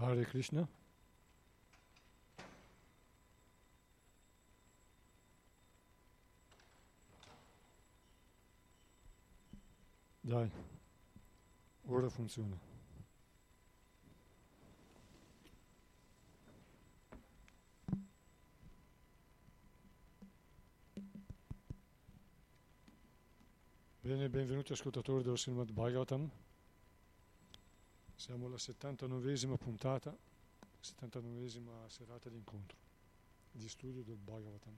Hare Krishna. Dai, ora funziona. Bene, benvenuti ascoltatori dello Srimad Bhagavatam. Siamo alla 79esima puntata, 79esima serata di incontro, di studio del Bhagavatam.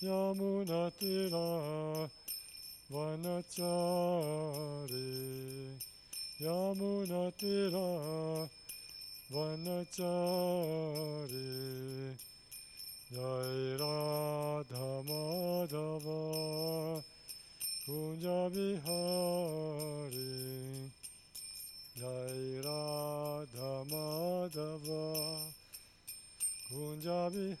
야무나띠라 와나짜리 야무나띠라 와나짜리 야이라 다마다바 군자비하리 야이라 다마다바 Girivaradhari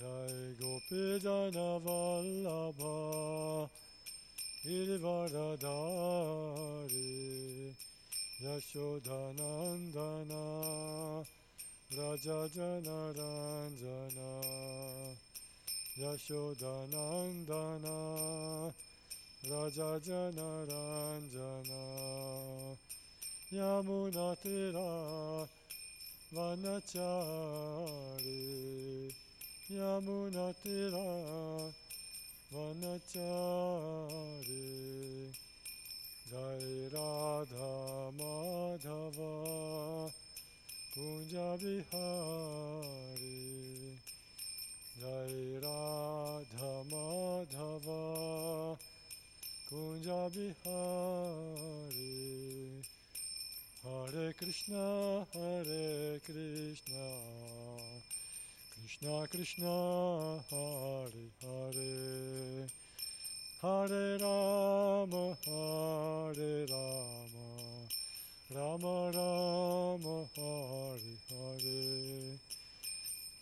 Jai Gopi Jana Vallabha Girivaradhari Yashodanandana Raja Jana Ranjana Yashodanandana Raja Jana Ranjana Yamunatira Vanachari Yamunatira Vanachari. Jai Radha Madhava Kunja Vihari Jai Radha Madhava Kunja Bihari. Hare Krishna Hare Krishna. Krishna Krishna Hare Hare. Hare Rama Hare Rama. Rama Rama Hare Hare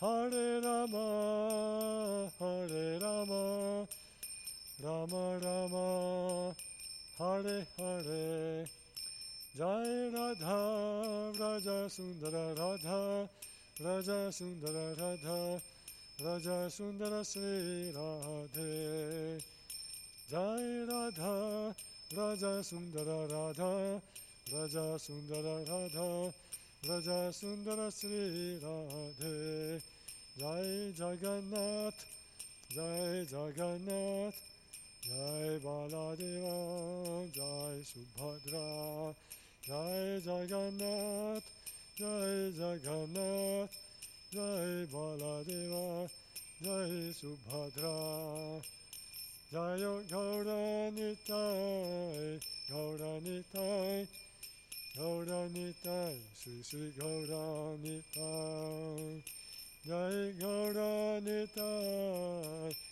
Hare Rama Hare Rama Rama Rama Hare Hare. Jai Radha Raja Sundara Radha Raja Sundara Radha Raja Sundara Sri Radhe. Jai Radha Raja Sundara Radha Raja Sundara Radha Raja Sundara Sri Radhe Jai Jagannath Jai Jagannath Jai Baladeva Jai Subhadra Jai Jagannath Jai Jagannath Jai Baladeva Jai Subhadra Jai Gauranitai Gauranitai Gauranitai Sri Sri Gauranitai. Jai Gauranitai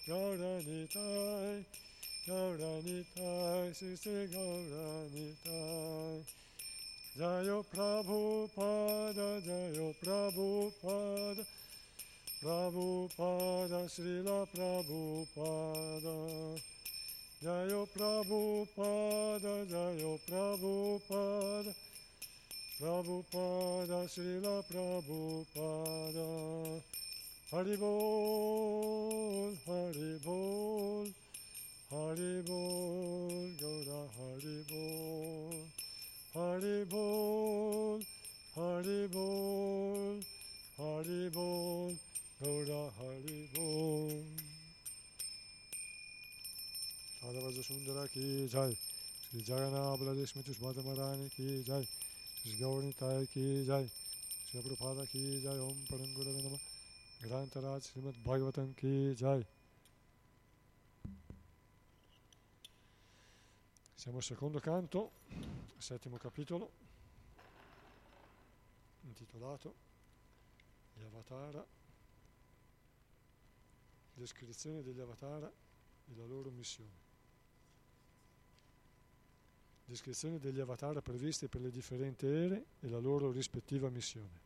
Gauranitai. Gauranitai Sri Sri Gauranitai. Jayo Prabhupada Jayo Prabhupada. Prabhupada Srila Prabhupada. Jayo Prabhupada Jayo Prabhupada Prabhupada Srila Prabhupada Haribol Haribol Haribol Gaura Haribol Haribol Haribol Haribol Gaura Haribol Radha Sundara ki jai Sri Jagannath Baladesh Mitus Madhamarani ki jai Gaurnitai ki jai Sri Prabhupada ki jai Om Parangurave Nama Grantaraj Srimad Bhagavatam ki jai Siamo al secondo canto, settimo capitolo, intitolato Gli Avatara, descrizione degli Avatara e la loro missione. Descrizione degli Avatara previsti per le differenti ere e la loro rispettiva missione.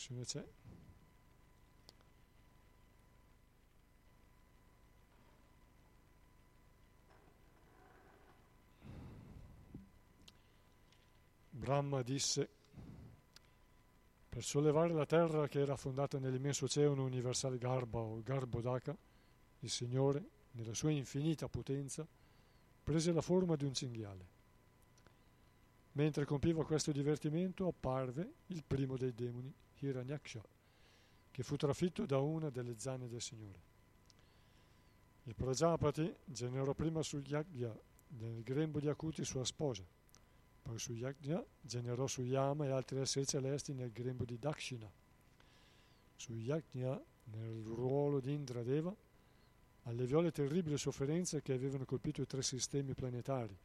Connessione c'è. Brahma disse, per sollevare la terra che era fondata nell'immenso oceano universale Garba o Garbhodaka, il Signore, nella sua infinita potenza, prese la forma di un cinghiale. Mentre compiva questo divertimento apparve il primo dei demoni, Hiranyaksha, che fu trafitto da una delle zanne del Signore. Il Prajapati generò prima su Yagya, nel grembo di Akuti, sua sposa, poi su Yagya generò su Yama e altri esseri celesti nel grembo di Dakshina. Su Yagya, nel ruolo di Indradeva, alleviò le terribili sofferenze che avevano colpito i tre sistemi planetari,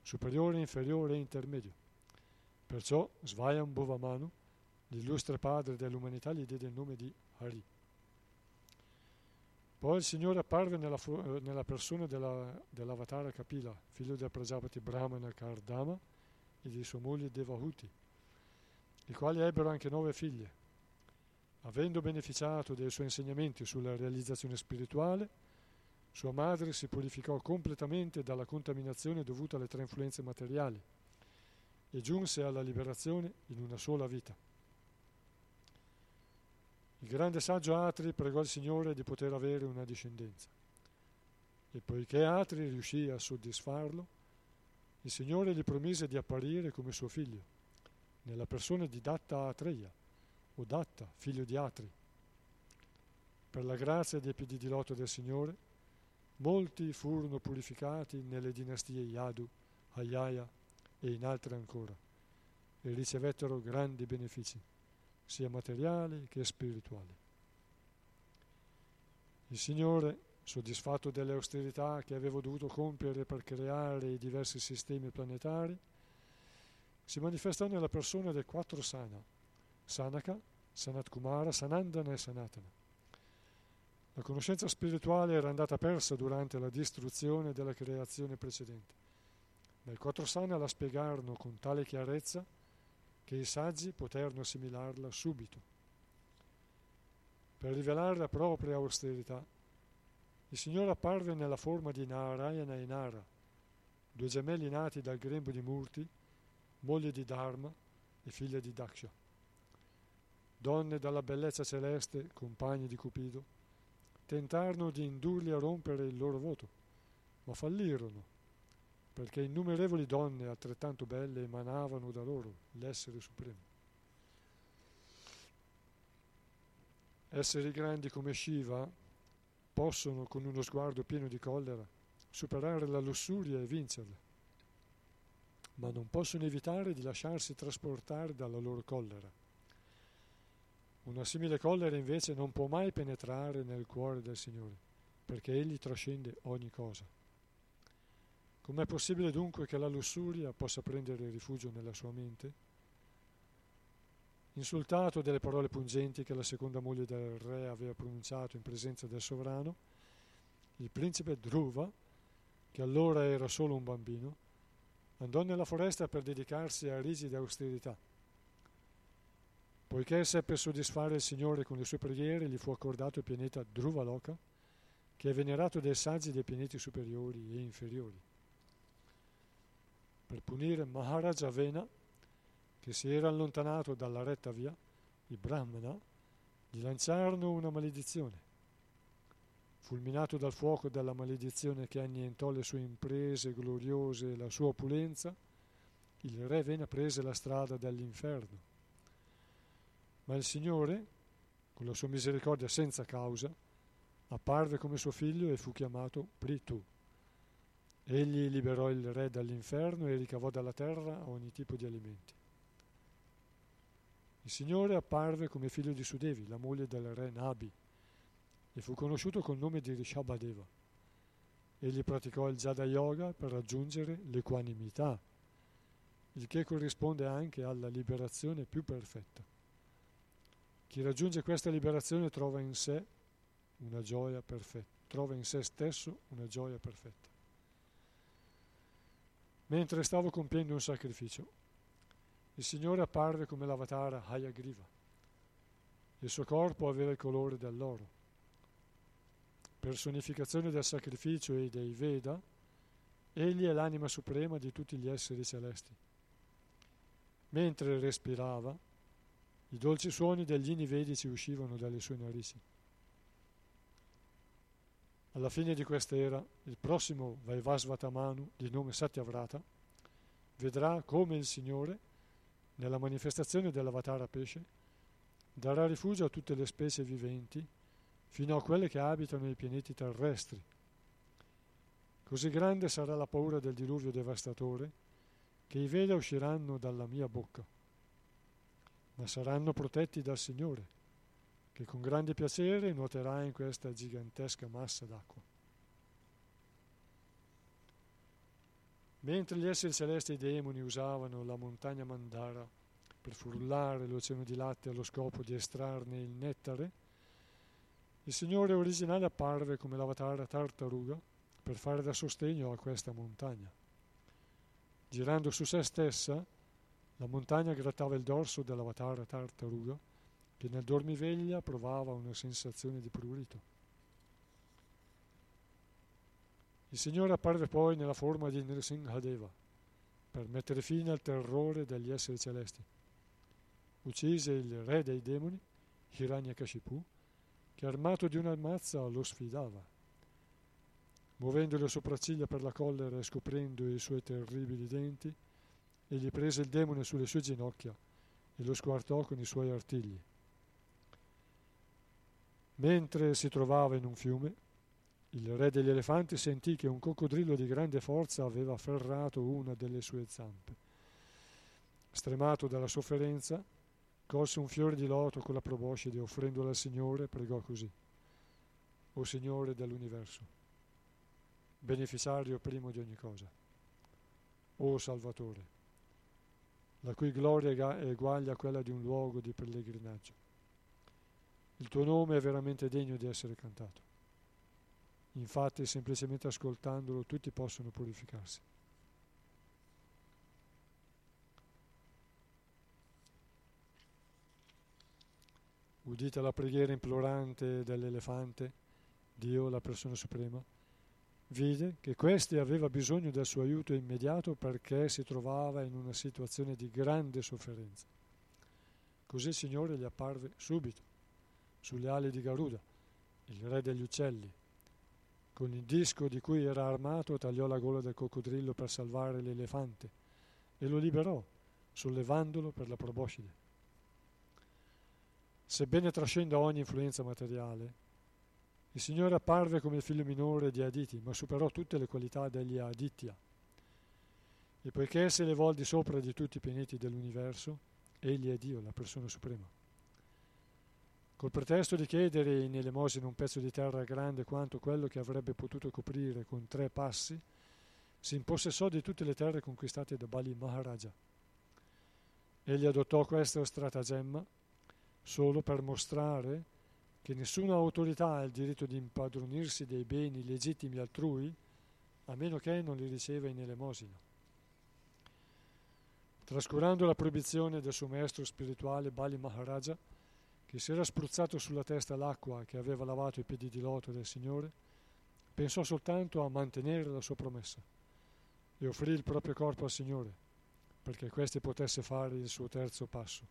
superiore, inferiore e intermedio. Perciò Svayambhuvamanu, l'illustre padre dell'umanità, gli diede il nome di Hari. Poi il Signore apparve nella, nella persona della, dell'avatara Kapila, figlio del Prajapati Brahmana Kardama e di sua moglie Devahuti, i quali ebbero anche nove figlie. Avendo beneficiato dei suoi insegnamenti sulla realizzazione spirituale, sua madre si purificò completamente dalla contaminazione dovuta alle tre influenze materiali e giunse alla liberazione in una sola vita. Il grande saggio Atri pregò il Signore di poter avere una discendenza e poiché Atri riuscì a soddisfarlo, il Signore gli promise di apparire come suo figlio, nella persona di Datta Atreya, o Datta, figlio di Atri. Per la grazia di loto del Signore, molti furono purificati nelle dinastie Yadu, Hayaya e in altre ancora, e ricevettero grandi benefici, sia materiali che spirituali. Il Signore, soddisfatto delle austerità che avevo dovuto compiere per creare i diversi sistemi planetari, si manifestò nella persona dei quattro Sana, Sanaka, Sanat Kumara, Sanandana e Sanatana. La conoscenza spirituale era andata persa durante la distruzione della creazione precedente, ma i quattro Sana la spiegarono con tale chiarezza che i saggi poterono assimilarla subito. Per rivelare la propria austerità, il Signore apparve nella forma di Narayana e Nara, due gemelli nati dal grembo di Murti, moglie di Dharma e figlia di Daksha. Donne dalla bellezza celeste, compagni di Cupido, tentarono di indurli a rompere il loro voto, ma fallirono, perché innumerevoli donne altrettanto belle emanavano da loro l'essere supremo. Esseri grandi come Shiva possono, con uno sguardo pieno di collera, superare la lussuria e vincerla, ma non possono evitare di lasciarsi trasportare dalla loro collera. Una simile collera invece non può mai penetrare nel cuore del Signore, perché Egli trascende ogni cosa. Com'è possibile dunque che la lussuria possa prendere rifugio nella sua mente? Insultato delle parole pungenti che la seconda moglie del re aveva pronunciato in presenza del sovrano, il principe Dhruva, che allora era solo un bambino, andò nella foresta per dedicarsi a rigide austerità. Poiché seppe soddisfare il Signore con le sue preghiere, gli fu accordato il pianeta Dhruvaloka, che è venerato dai saggi dei pianeti superiori e inferiori. Per punire Maharaja Vena, che si era allontanato dalla retta via, i Brahmana gli lanciarono una maledizione. Fulminato dal fuoco della maledizione che annientò le sue imprese gloriose e la sua opulenza, il re Vena prese la strada dell'inferno. Ma il Signore, con la sua misericordia senza causa, apparve come suo figlio e fu chiamato Pritu. Egli liberò il re dall'inferno e ricavò dalla terra ogni tipo di alimenti. Il Signore apparve come figlio di Sudevi, la moglie del re Nabi, e fu conosciuto col nome di Rishabhadeva. Egli praticò il Jada Yoga per raggiungere l'equanimità, il che corrisponde anche alla liberazione più perfetta. Chi raggiunge questa liberazione trova in sé una gioia perfetta, trova in sé stesso una gioia perfetta. Mentre stavo compiendo un sacrificio, il Signore apparve come l'avatara Hayagriva. Il suo corpo aveva il colore dell'oro. Personificazione del sacrificio e dei Veda, egli è l'anima suprema di tutti gli esseri celesti. Mentre respirava, i dolci suoni degli inni vedici uscivano dalle sue narici. Alla fine di quest'era, il prossimo Vaivasvatamanu, di nome Satyavrata, vedrà come il Signore nella manifestazione dell'avatara pesce, darà rifugio a tutte le specie viventi, fino a quelle che abitano i pianeti terrestri. Così grande sarà la paura del diluvio devastatore che i Veda usciranno dalla mia bocca, ma saranno protetti dal Signore, che con grande piacere nuoterà in questa gigantesca massa d'acqua. Mentre gli esseri celesti e i demoni usavano la montagna Mandara per frullare l'oceano di latte allo scopo di estrarne il nettare, il Signore originale apparve come l'avatar tartaruga per fare da sostegno a questa montagna. Girando su se stessa, la montagna grattava il dorso dell'avatar tartaruga che nel dormiveglia provava una sensazione di prurito. Il Signore apparve poi nella forma di Nrsinghadeva per mettere fine al terrore degli esseri celesti. Uccise il re dei demoni, Hiranyakashipu, che armato di una mazza lo sfidava. Muovendo le sopracciglia per la collera e scoprendo i suoi terribili denti, egli prese il demone sulle sue ginocchia e lo squartò con i suoi artigli. Mentre si trovava in un fiume, Il re degli elefanti sentì che un coccodrillo di grande forza aveva afferrato una delle sue zampe. Stremato dalla sofferenza, colse un fiore di loto con la proboscide e offrendolo al Signore pregò così. O Signore dell'universo, beneficiario primo di ogni cosa, o Salvatore, la cui gloria è uguale a quella di un luogo di pellegrinaggio. Il tuo nome è veramente degno di essere cantato. Infatti, semplicemente ascoltandolo, tutti possono purificarsi. Udita la preghiera implorante dell'elefante, Dio, la persona suprema, vide che questi aveva bisogno del suo aiuto immediato perché si trovava in una situazione di grande sofferenza. Così il Signore gli apparve subito, sulle ali di Garuda, il re degli uccelli. Con il disco di cui era armato tagliò la gola del coccodrillo per salvare l'elefante e lo liberò, sollevandolo per la proboscide. Sebbene trascenda ogni influenza materiale, il Signore apparve come il figlio minore di Aditi, ma superò tutte le qualità degli Aditya. E poiché si levò al di sopra di tutti i pianeti dell'universo, egli è Dio, la persona suprema. Col pretesto di chiedere in elemosina un pezzo di terra grande quanto quello che avrebbe potuto coprire con tre passi, si impossessò di tutte le terre conquistate da Bali Maharaja. Egli adottò questo stratagemma solo per mostrare che nessuna autorità ha il diritto di impadronirsi dei beni legittimi altrui a meno che non li riceva in elemosina. Trascurando la proibizione del suo maestro spirituale Bali Maharaja, che si era spruzzato sulla testa l'acqua che aveva lavato i piedi di loto del Signore, pensò soltanto a mantenere la sua promessa e offrì il proprio corpo al Signore perché questi potesse fare il suo terzo passo.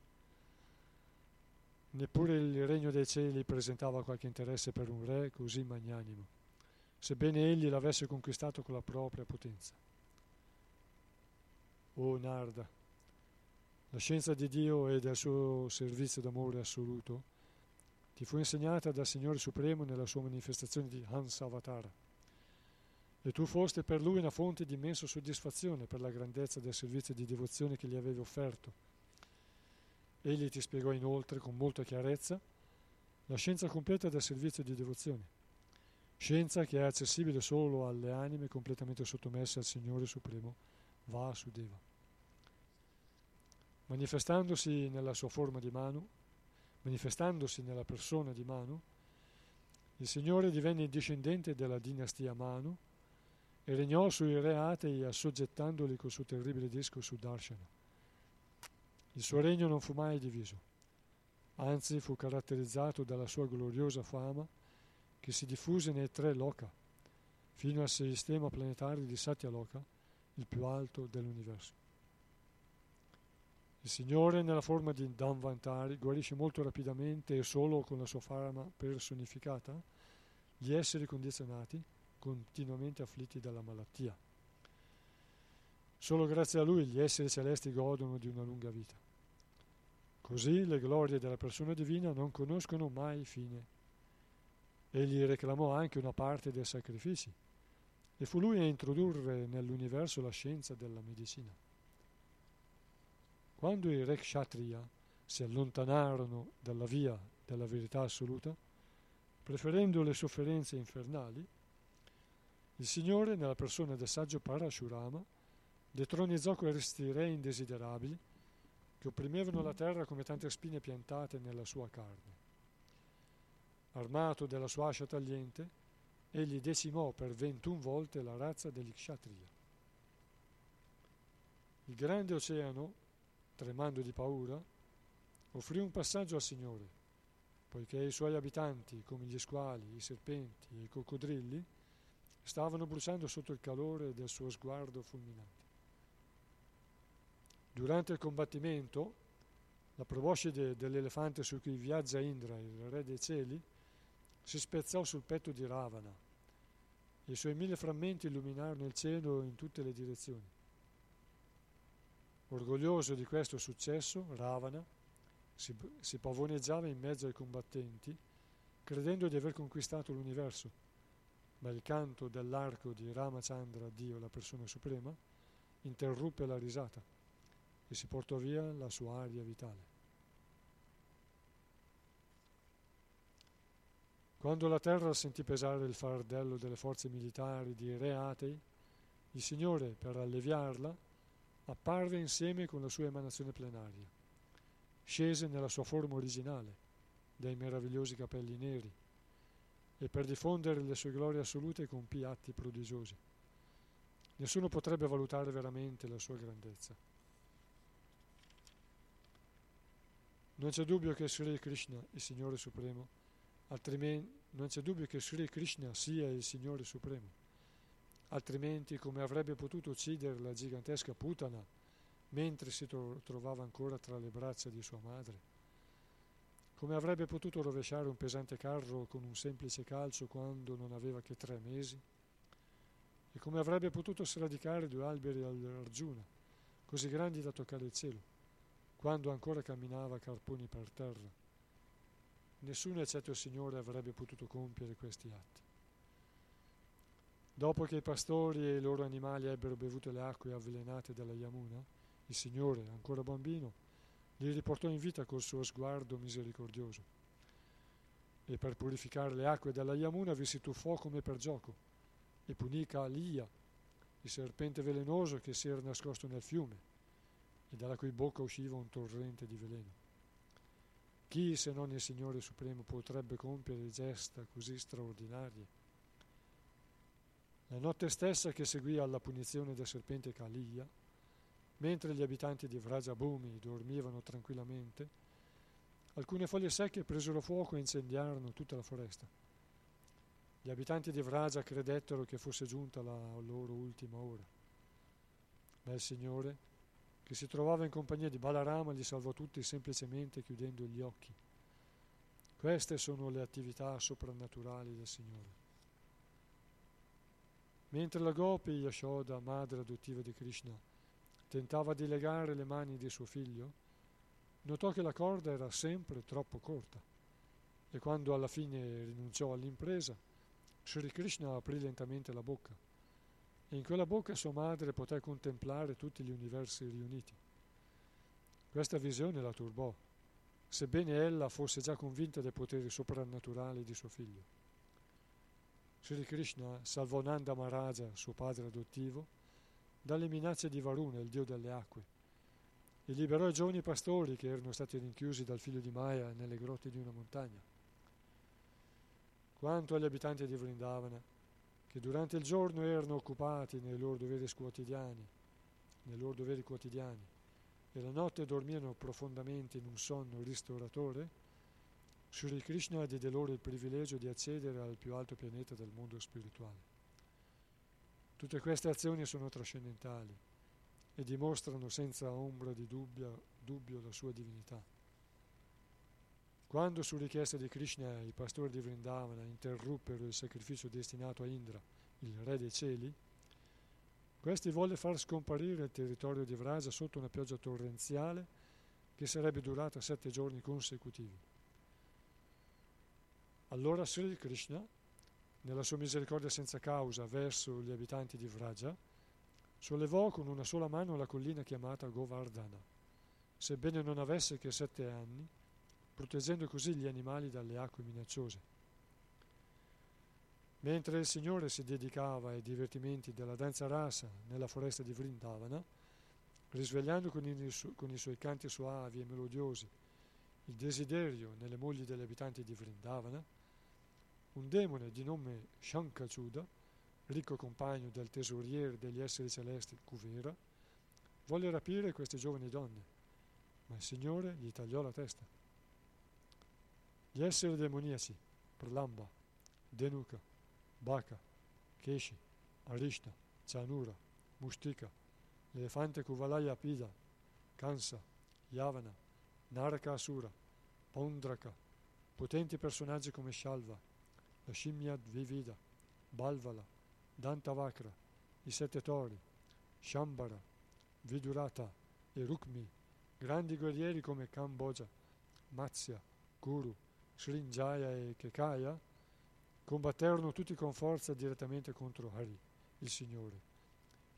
Neppure il regno dei cieli presentava qualche interesse per un re così magnanimo, sebbene egli l'avesse conquistato con la propria potenza. O Narda, la scienza di Dio e del suo servizio d'amore assoluto ti fu insegnata dal Signore Supremo nella sua manifestazione di Hansavatara. E tu foste per lui una fonte di immensa soddisfazione per la grandezza del servizio di devozione che gli avevi offerto Egli ti spiegò inoltre con molta chiarezza la scienza completa del servizio di devozione, scienza che è accessibile solo alle anime completamente sottomesse al Signore Supremo Vasudeva. Manifestandosi nella sua forma di Manu, manifestandosi nella persona di Manu, il Signore divenne discendente della dinastia Manu e regnò sui re atei assoggettandoli col suo terribile disco su Darshana. Il suo regno non fu mai diviso, anzi fu caratterizzato dalla sua gloriosa fama che si diffuse nei tre loka, fino al sistema planetario di Satya Loka, il più alto dell'universo. Il Signore, nella forma di Dhanvantari, guarisce molto rapidamente e solo con la sua fama personificata gli esseri condizionati, continuamente afflitti dalla malattia. Solo grazie a lui gli esseri celesti godono di una lunga vita. Così le glorie della persona divina non conoscono mai fine. Egli reclamò anche una parte dei sacrifici e fu lui a introdurre nell'universo la scienza della medicina. Quando i re kshatriya si allontanarono dalla via della verità assoluta, preferendo le sofferenze infernali, il Signore, nella persona del saggio Parashurama, detronizzò questi re indesiderabili che opprimevano la terra come tante spine piantate nella sua carne. Armato della sua ascia tagliente, egli decimò per ventuno volte la razza degli Kshatriya. Il grande oceano, tremando di paura, offrì un passaggio al Signore, poiché i suoi abitanti, come gli squali, i serpenti e i coccodrilli, stavano bruciando sotto il calore del suo sguardo fulminante. Durante il combattimento, la proboscide dell'elefante su cui viaggia Indra, il re dei cieli, si spezzò sul petto di Ravana i suoi mille frammenti illuminarono il cielo in tutte le direzioni. Orgoglioso di questo successo, Ravana si, si pavoneggiava in mezzo ai combattenti, credendo di aver conquistato l'universo, ma il canto dell'arco di Ramachandra, Dio, la persona suprema, interruppe la risata e si portò via la sua aria vitale. Quando la terra sentì pesare il fardello delle forze militari di re atei, il Signore, per alleviarla, apparve insieme con la sua emanazione plenaria. Scese nella sua forma originale, dai meravigliosi capelli neri, e per diffondere le sue glorie assolute compì atti prodigiosi. Nessuno potrebbe valutare veramente la sua grandezza. Non c'è dubbio che Sri Krishna, il Signore Supremo, altrimenti non c'è dubbio che Sri Krishna sia il Signore Supremo. Altrimenti come avrebbe potuto uccidere la gigantesca Putana mentre si trovava ancora tra le braccia di sua madre? Come avrebbe potuto rovesciare un pesante carro con un semplice calcio quando non aveva che tre mesi? E come avrebbe potuto sradicare due alberi all'Arjuna, così grandi da toccare il cielo, quando ancora camminava carponi per terra? Nessuno eccetto il Signore avrebbe potuto compiere questi atti. Dopo che i pastori e i loro animali ebbero bevuto le acque avvelenate dalla Yamuna, il Signore, ancora bambino, li riportò in vita col suo sguardo misericordioso. E per purificare le acque della Yamuna vi si tuffò come per gioco e punì Kalia, il serpente velenoso che si era nascosto nel fiume e dalla cui bocca usciva un torrente di veleno. Chi se non il Signore Supremo potrebbe compiere gesta così straordinarie? La notte stessa che seguì alla punizione del serpente Kalia, Mentre gli abitanti di Vrajabhumi dormivano tranquillamente, alcune foglie secche presero fuoco e incendiarono tutta la foresta. Gli abitanti di Vraja credettero che fosse giunta la loro ultima ora. Ma il Signore, che si trovava in compagnia di Balarama, li salvò tutti semplicemente chiudendo gli occhi. Queste sono le attività soprannaturali del Signore. Mentre la Gopi Yashoda, madre adottiva di Krishna, tentava di legare le mani di suo figlio, notò che la corda era sempre troppo corta e quando alla fine rinunciò all'impresa, Sri Krishna aprì lentamente la bocca e in quella bocca sua madre poté contemplare tutti gli universi riuniti. Questa visione la turbò, sebbene ella fosse già convinta dei poteri soprannaturali di suo figlio. Sri Krishna salvò Nanda Maharaja, suo padre adottivo, dalle minacce di Varuna, il dio delle acque, e liberò i giovani pastori che erano stati rinchiusi dal figlio di Maya nelle grotte di una montagna. Quanto agli abitanti di Vrindavana, che durante il giorno erano occupati nei loro doveri quotidiani, nei loro doveri quotidiani, e la notte dormivano profondamente in un sonno ristoratore, Sri Krishna diede loro il privilegio di accedere al più alto pianeta del mondo spirituale. Tutte queste azioni sono trascendentali e dimostrano senza ombra di dubbio, dubbio la sua divinità. Quando su richiesta di Krishna i pastori di Vrindavana interruppero il sacrificio destinato a Indra, il re dei cieli, questi volle far scomparire il territorio di Vraja sotto una pioggia torrenziale che sarebbe durata sette giorni consecutivi. Allora Sri Krishna nella sua misericordia senza causa verso gli abitanti di Vraja, sollevò con una sola mano la collina chiamata Govardhana, sebbene non avesse che sette anni, proteggendo così gli animali dalle acque minacciose. Mentre il Signore si dedicava ai divertimenti della danza rasa nella foresta di Vrindavana, risvegliando con i, su- con i suoi canti soavi e melodiosi il desiderio nelle mogli degli abitanti di Vrindavana, un demone di nome Shankachuda, ricco compagno del tesoriere degli esseri celesti Kuvera, volle rapire queste giovani donne, ma il Signore gli tagliò la testa. Gli esseri demoniaci, Pralamba, Denuka, Baka, Keshi, Arishna, Chanura, Mustika, l'elefante Kuvalaya Pida, Kansa, Yavana, Naraka Asura, Pondraka, potenti personaggi come Shalva, scimmia Vivida, Balvala, Dantavakra, i sette tori, Shambara, Vidurata e Rukmi, grandi guerrieri come Kamboja, Matsya, Guru, Srinjaya e Kekaya, combatterono tutti con forza direttamente contro Hari, il Signore,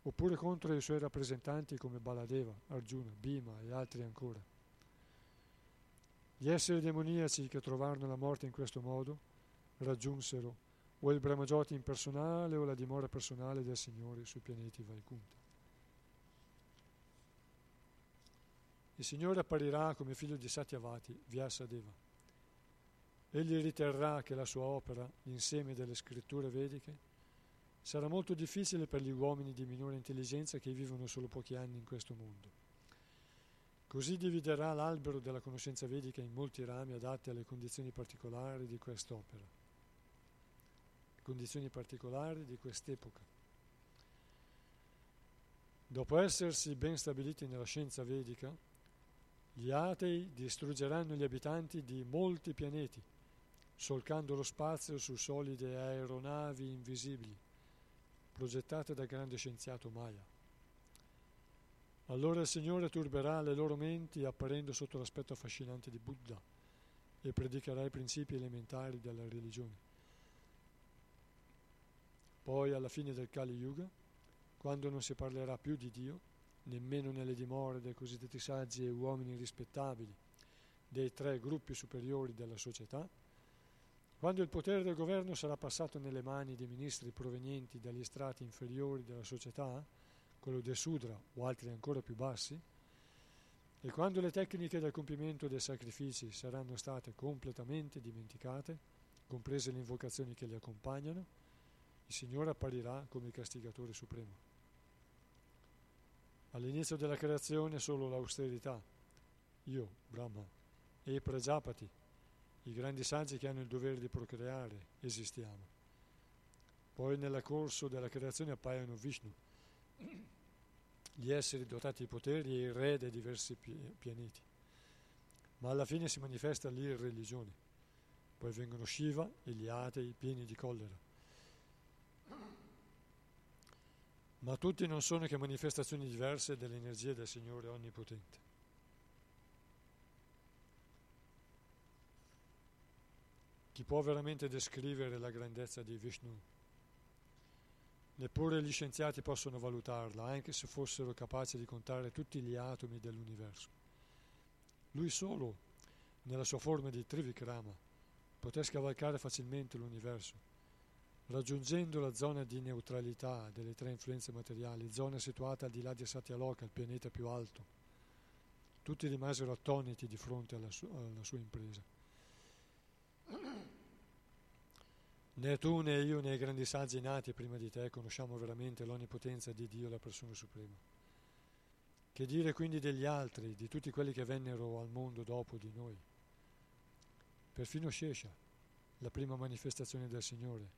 oppure contro i suoi rappresentanti come Baladeva, Arjuna, Bhima e altri ancora. Gli esseri demoniaci che trovarono la morte in questo modo raggiunsero o il Brahmajoti impersonale o la dimora personale del Signore sui pianeti Vaikunta. Il Signore apparirà come figlio di Satyavati, Vyasadeva. Egli riterrà che la sua opera, l'insieme delle scritture vediche, sarà molto difficile per gli uomini di minore intelligenza che vivono solo pochi anni in questo mondo. Così dividerà l'albero della conoscenza vedica in molti rami adatti alle condizioni particolari di quest'opera, condizioni particolari di quest'epoca. Dopo essersi ben stabiliti nella scienza vedica, gli atei distruggeranno gli abitanti di molti pianeti, solcando lo spazio su solide aeronavi invisibili, progettate dal grande scienziato Maya. Allora il Signore turberà le loro menti apparendo sotto l'aspetto affascinante di Buddha e predicherà i principi elementari della religione. Poi alla fine del Kali Yuga, quando non si parlerà più di Dio, nemmeno nelle dimore dei cosiddetti saggi e uomini rispettabili dei tre gruppi superiori della società, quando il potere del governo sarà passato nelle mani dei ministri provenienti dagli strati inferiori della società, quello del Sudra o altri ancora più bassi, e quando le tecniche del compimento dei sacrifici saranno state completamente dimenticate, comprese le invocazioni che li accompagnano, il Signore apparirà come il castigatore supremo. All'inizio della creazione solo l'austerità, io, Brahma, e i Prajapati, i grandi saggi che hanno il dovere di procreare, esistiamo. Poi nel corso della creazione appaiono Vishnu, gli esseri dotati di poteri e i re dei diversi pianeti. Ma alla fine si manifesta l'irreligione. Poi vengono Shiva e gli atei pieni di collera. Ma tutti non sono che manifestazioni diverse dell'energia del Signore Onnipotente. Chi può veramente descrivere la grandezza di Vishnu? Neppure gli scienziati possono valutarla, anche se fossero capaci di contare tutti gli atomi dell'universo. Lui solo, nella sua forma di Trivikrama, poté scavalcare facilmente l'universo Raggiungendo la zona di neutralità delle tre influenze materiali, zona situata al di là di Satyaloka, il pianeta più alto, tutti rimasero attoniti di fronte alla sua, alla sua impresa. Né tu né io né i grandi saggi nati prima di te conosciamo veramente l'onnipotenza di Dio, la persona suprema. Che dire quindi degli altri, di tutti quelli che vennero al mondo dopo di noi? Perfino Shesha, la prima manifestazione del Signore,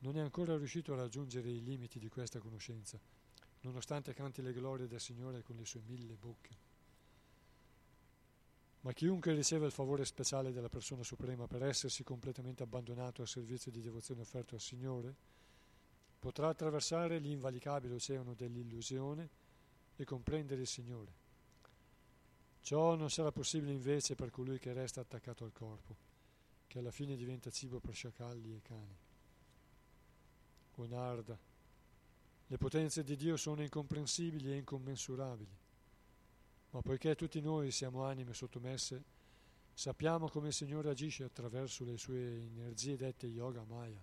non è ancora riuscito a raggiungere i limiti di questa conoscenza, nonostante canti le glorie del Signore con le sue mille bocche. Ma chiunque riceve il favore speciale della persona suprema per essersi completamente abbandonato al servizio di devozione offerto al Signore, potrà attraversare l'invalicabile oceano dell'illusione e comprendere il Signore. Ciò non sarà possibile invece per colui che resta attaccato al corpo, che alla fine diventa cibo per sciacalli e cani. Onarda. Le potenze di Dio sono incomprensibili e incommensurabili, ma poiché tutti noi siamo anime sottomesse, sappiamo come il Signore agisce attraverso le sue energie dette Yoga Maya.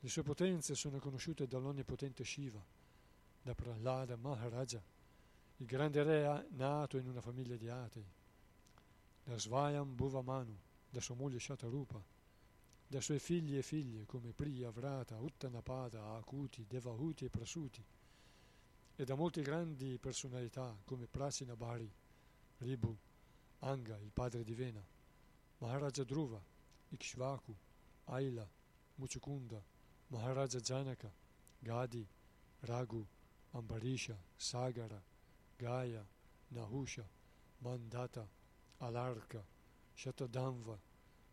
Le sue potenze sono conosciute dall'onnipotente Shiva, da Prahlada Maharaja, il grande re nato in una famiglia di atei, da Svayam Bhuvamanu, da sua moglie Shatarupa, da suoi figli e figlie come Priya, Vrata, Uttanapada, Akuti, Devahuti e Prasuti, e da molte grandi personalità come Prasina Bhari, Ribu, Anga, il padre di Vena, Maharaja Dhruva, Ikshvaku, Aila, Muchukunda, Maharaja Janaka, Gadi, Raghu, Ambarisha, Sagara, Gaya, Nahusha, Mandata, Alarka, Shatadamva,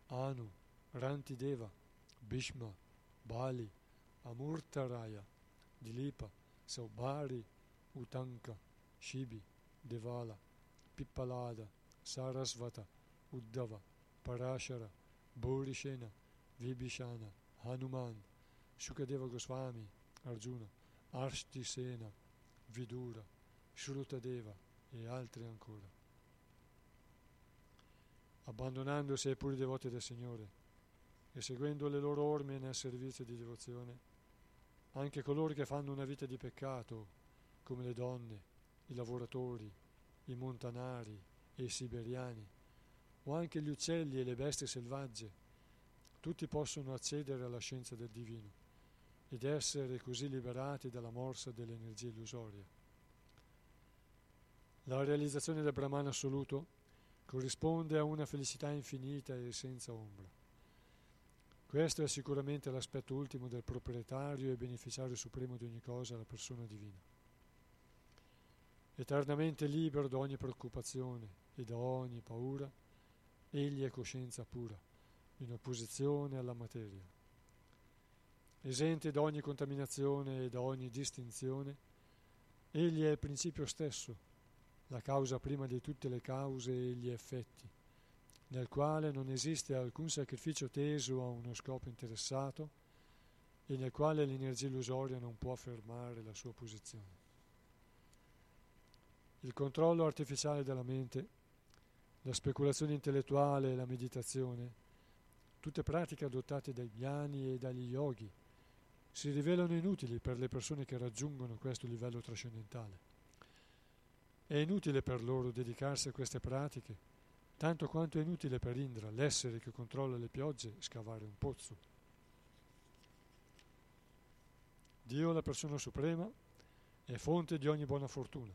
Anu, Rantideva, Bhishma, Bali, Amurtaraya, Dilipa, Saubhari, Utanka, Shibi, Devala, Pippalada, Sarasvata, Uddhava, Parashara, Burishena, Vibhishana, Hanuman, Shukadeva Goswami, Arjuna, Arshtisena, Vidura, Shrutadeva e altri ancora. Abbandonandosi ai puri devoti del Signore e seguendo le loro orme nel servizio di devozione, anche coloro che fanno una vita di peccato, come le donne, i lavoratori, i montanari e i siberiani, o anche gli uccelli e le bestie selvagge, tutti possono accedere alla scienza del divino ed essere così liberati dalla morsa dell'energia illusoria. La realizzazione del Brahman assoluto corrisponde a una felicità infinita e senza ombra. Questo è sicuramente l'aspetto ultimo del proprietario e beneficiario supremo di ogni cosa, la persona divina. Eternamente libero da ogni preoccupazione e da ogni paura, egli è coscienza pura, in opposizione alla materia. Esente da ogni contaminazione e da ogni distinzione, egli è il principio stesso, la causa prima di tutte le cause e gli effetti, nel quale non esiste alcun sacrificio teso a uno scopo interessato e nel quale l'energia illusoria non può fermare la sua posizione. Il controllo artificiale della mente, la speculazione intellettuale e la meditazione, tutte pratiche adottate dai gnani e dagli yogi, si rivelano inutili per le persone che raggiungono questo livello trascendentale. È inutile per loro dedicarsi a queste pratiche, tanto quanto è inutile per Indra, l'essere che controlla le piogge, scavare un pozzo. Dio, la persona suprema, è fonte di ogni buona fortuna,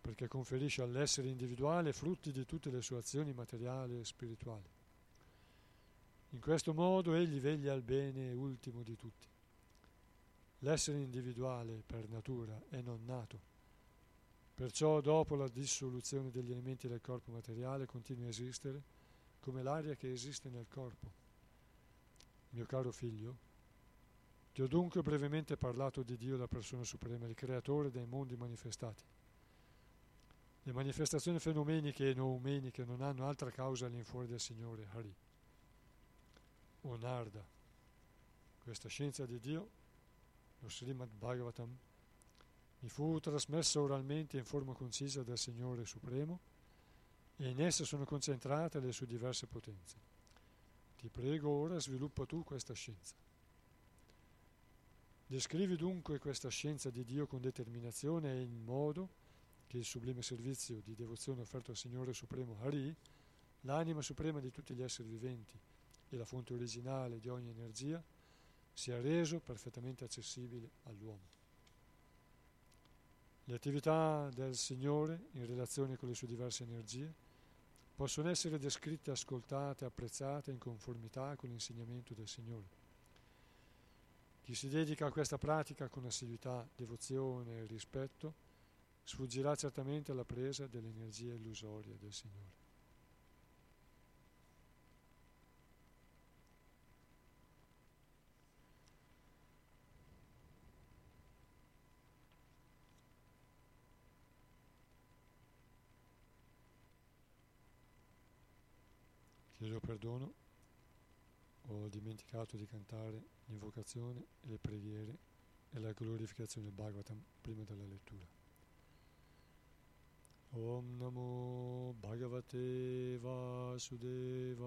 perché conferisce all'essere individuale frutti di tutte le sue azioni materiali e spirituali. In questo modo egli veglia al bene ultimo di tutti. L'essere individuale per natura è non nato Perciò dopo la dissoluzione degli elementi del corpo materiale continua a esistere come l'aria che esiste nel corpo. Mio caro figlio, ti ho dunque brevemente parlato di Dio, la persona suprema, il creatore dei mondi manifestati. Le manifestazioni fenomeniche e noumeniche non hanno altra causa all'infuori del Signore, Hari. O Narda, questa scienza di Dio, lo Srimad Bhagavatam, mi fu trasmessa oralmente in forma concisa dal Signore Supremo e in essa sono concentrate le sue diverse potenze. Ti prego ora sviluppa tu questa scienza. Descrivi dunque questa scienza di Dio con determinazione e in modo che il sublime servizio di devozione offerto al Signore Supremo Hari, l'anima suprema di tutti gli esseri viventi e la fonte originale di ogni energia, sia reso perfettamente accessibile all'uomo. Le attività del Signore in relazione con le sue diverse energie possono essere descritte, ascoltate, apprezzate in conformità con l'insegnamento del Signore. Chi si dedica a questa pratica con assiduità, devozione e rispetto sfuggirà certamente alla presa dell'energia illusoria del Signore. Perdono, ho dimenticato di cantare l'invocazione e le preghiere e la glorificazione del Bhagavatam prima della lettura. Om Namo Bhagavate Vasudevaya.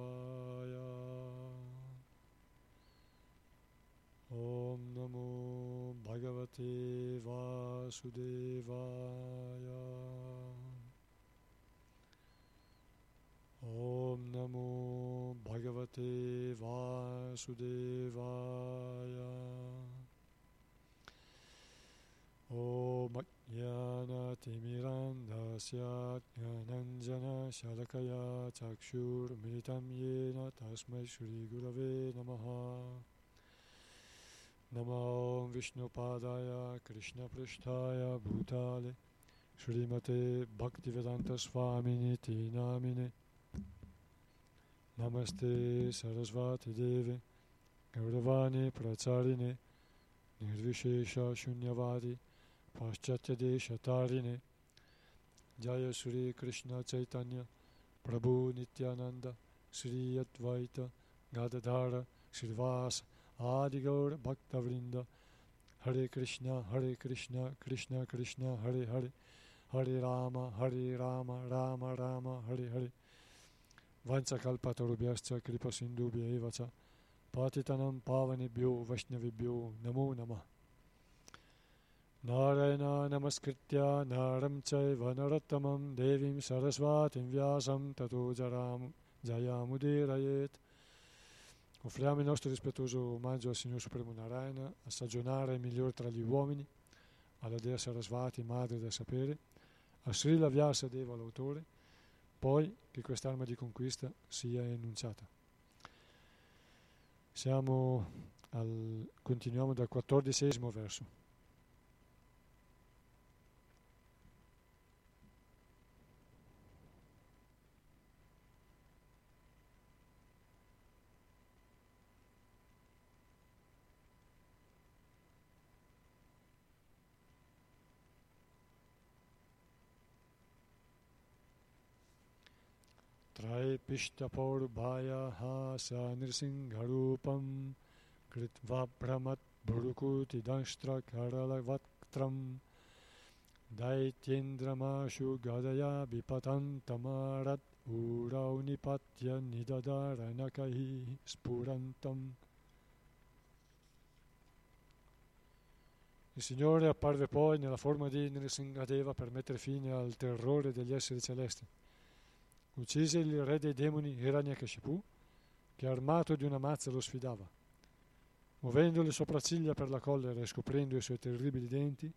Om Namo Bhagavate Vasudevaya Om Namo Bhagavate Vasudevaya. Om Jnana Timirandasya Jnananjana Shalakaya Chakshur Militam Yena Tasmai Shri Gurave Namaha. Namo Vishnupadaya Krishna Prishtaya Bhutale. Srimate Bhaktivedanta Swamini Tinamine Namaste Sarasvati Devi Gauravani Pracharine Nirvishesha Shunyavadi Paschatya Desha Tarine Jaya Sri Krishna Chaitanya Prabhu Nityananda Sri Advaita Gadadhara Srivas Adigaur Bhaktavrinda Hare Krishna Hare Krishna Krishna Krishna Hare Hare Hare Rama Hare Rama Rama Rama Hare Hare Vanchakalpatarubhyascha Kripa Sindhubhya Evacha Patitanam Pavanebhyo Vaishnavibhyo Namo Namah Narayana Namaskritya Naram Chaiva Narottamam Devim Sarasvatim Vyasam Tato Jaram Jayamudirayet Offriamo il nostro rispettoso omaggio al Signore Supremo Narayana, a stagionare migliore tra gli uomini, alla Dea Sarasvati, Madre del Sapere, a Srila Vyasa Deva, l'autore, poi che quest'arma di conquista sia enunciata. Siamo al, continuiamo dal quattordicesimo verso. त्रैपिष्टपौर्भायाः स नृसिंहरूपं कृत्वा भ्रमद्भुरुकुतिदंष्ट्रकरलवक्त्रं दैत्येन्द्रमाशु गदया विपतन्तमारत् ऊरौ निपत्य निददारणकैः स्फुरन्तम् Il Signore apparve poi nella forma di Nrisingadeva per mettere fine al terrore degli esseri celesti. Uccise il re dei demoni Hiranyakashipu, che armato di una mazza lo sfidava. Muovendo le sopracciglia per la collera e scoprendo i suoi terribili denti,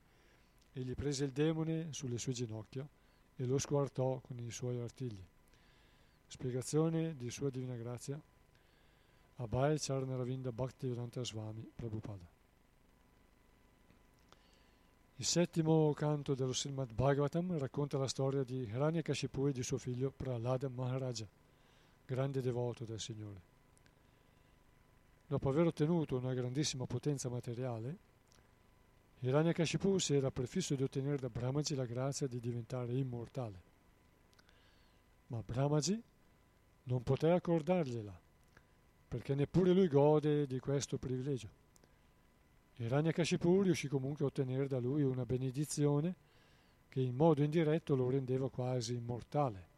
egli prese il demone sulle sue ginocchia e lo squartò con i suoi artigli. Spiegazione di Sua Divina Grazia Abhay Charnaravinda Bhaktivedanta Swami Prabhupada. Il settimo canto dello Srimad Bhagavatam racconta la storia di Hiranyakashipu e di suo figlio Prahlada Maharaja, grande devoto del Signore. Dopo aver ottenuto una grandissima potenza materiale, Hiranyakashipu si era prefisso di ottenere da Brahmaji la grazia di diventare immortale. Ma Brahmaji non poté accordargliela, perché neppure lui gode di questo privilegio. Hiranyakashipu riuscì comunque a ottenere da lui una benedizione che in modo indiretto lo rendeva quasi immortale.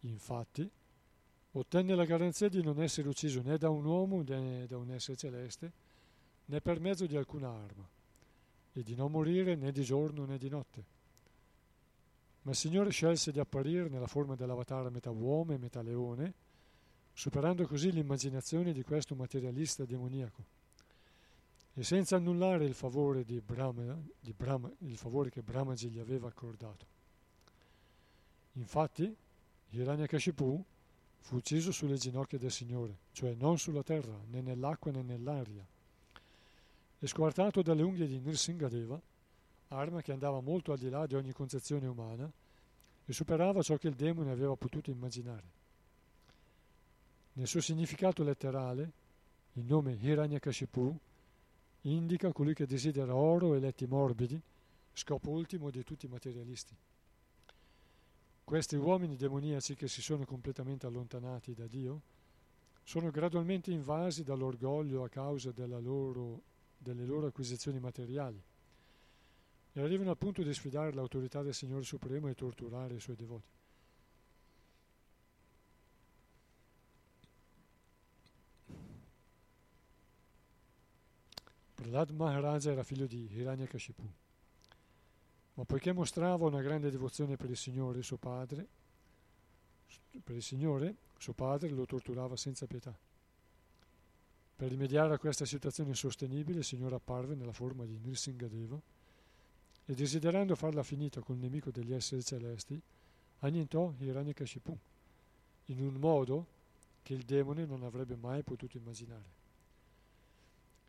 Infatti, ottenne la garanzia di non essere ucciso né da un uomo né da un essere celeste, né per mezzo di alcuna arma, e di non morire né di giorno né di notte. Ma il Signore scelse di apparire nella forma dell'avatara metà uomo e metà leone, superando così l'immaginazione di questo materialista demoniaco e senza annullare il favore, di Brahma, di Brahma, il favore che Brahmaji gli aveva accordato. Infatti, Hiranyakashipu fu ucciso sulle ginocchia del Signore, cioè non sulla terra, né nell'acqua né nell'aria, e squartato dalle unghie di Nrsingadeva, arma che andava molto al di là di ogni concezione umana e superava ciò che il demone aveva potuto immaginare. Nel suo significato letterale, il nome Hiranyakashipu indica colui che desidera oro e letti morbidi, scopo ultimo di tutti i materialisti. Questi uomini demoniaci che si sono completamente allontanati da Dio sono gradualmente invasi dall'orgoglio a causa loro, delle loro acquisizioni materiali e arrivano al punto di sfidare l'autorità del Signore Supremo e torturare i suoi devoti. Prahlad Maharaja era figlio di Hiranyakashipu, ma poiché mostrava una grande devozione per il Signore, suo padre, per il Signore, suo padre lo torturava senza pietà. Per rimediare a questa situazione insostenibile, il Signore apparve nella forma di Nrsingadeva e desiderando farla finita col nemico degli esseri celesti, annientò Hiranyakashipu in un modo che il demone non avrebbe mai potuto immaginare.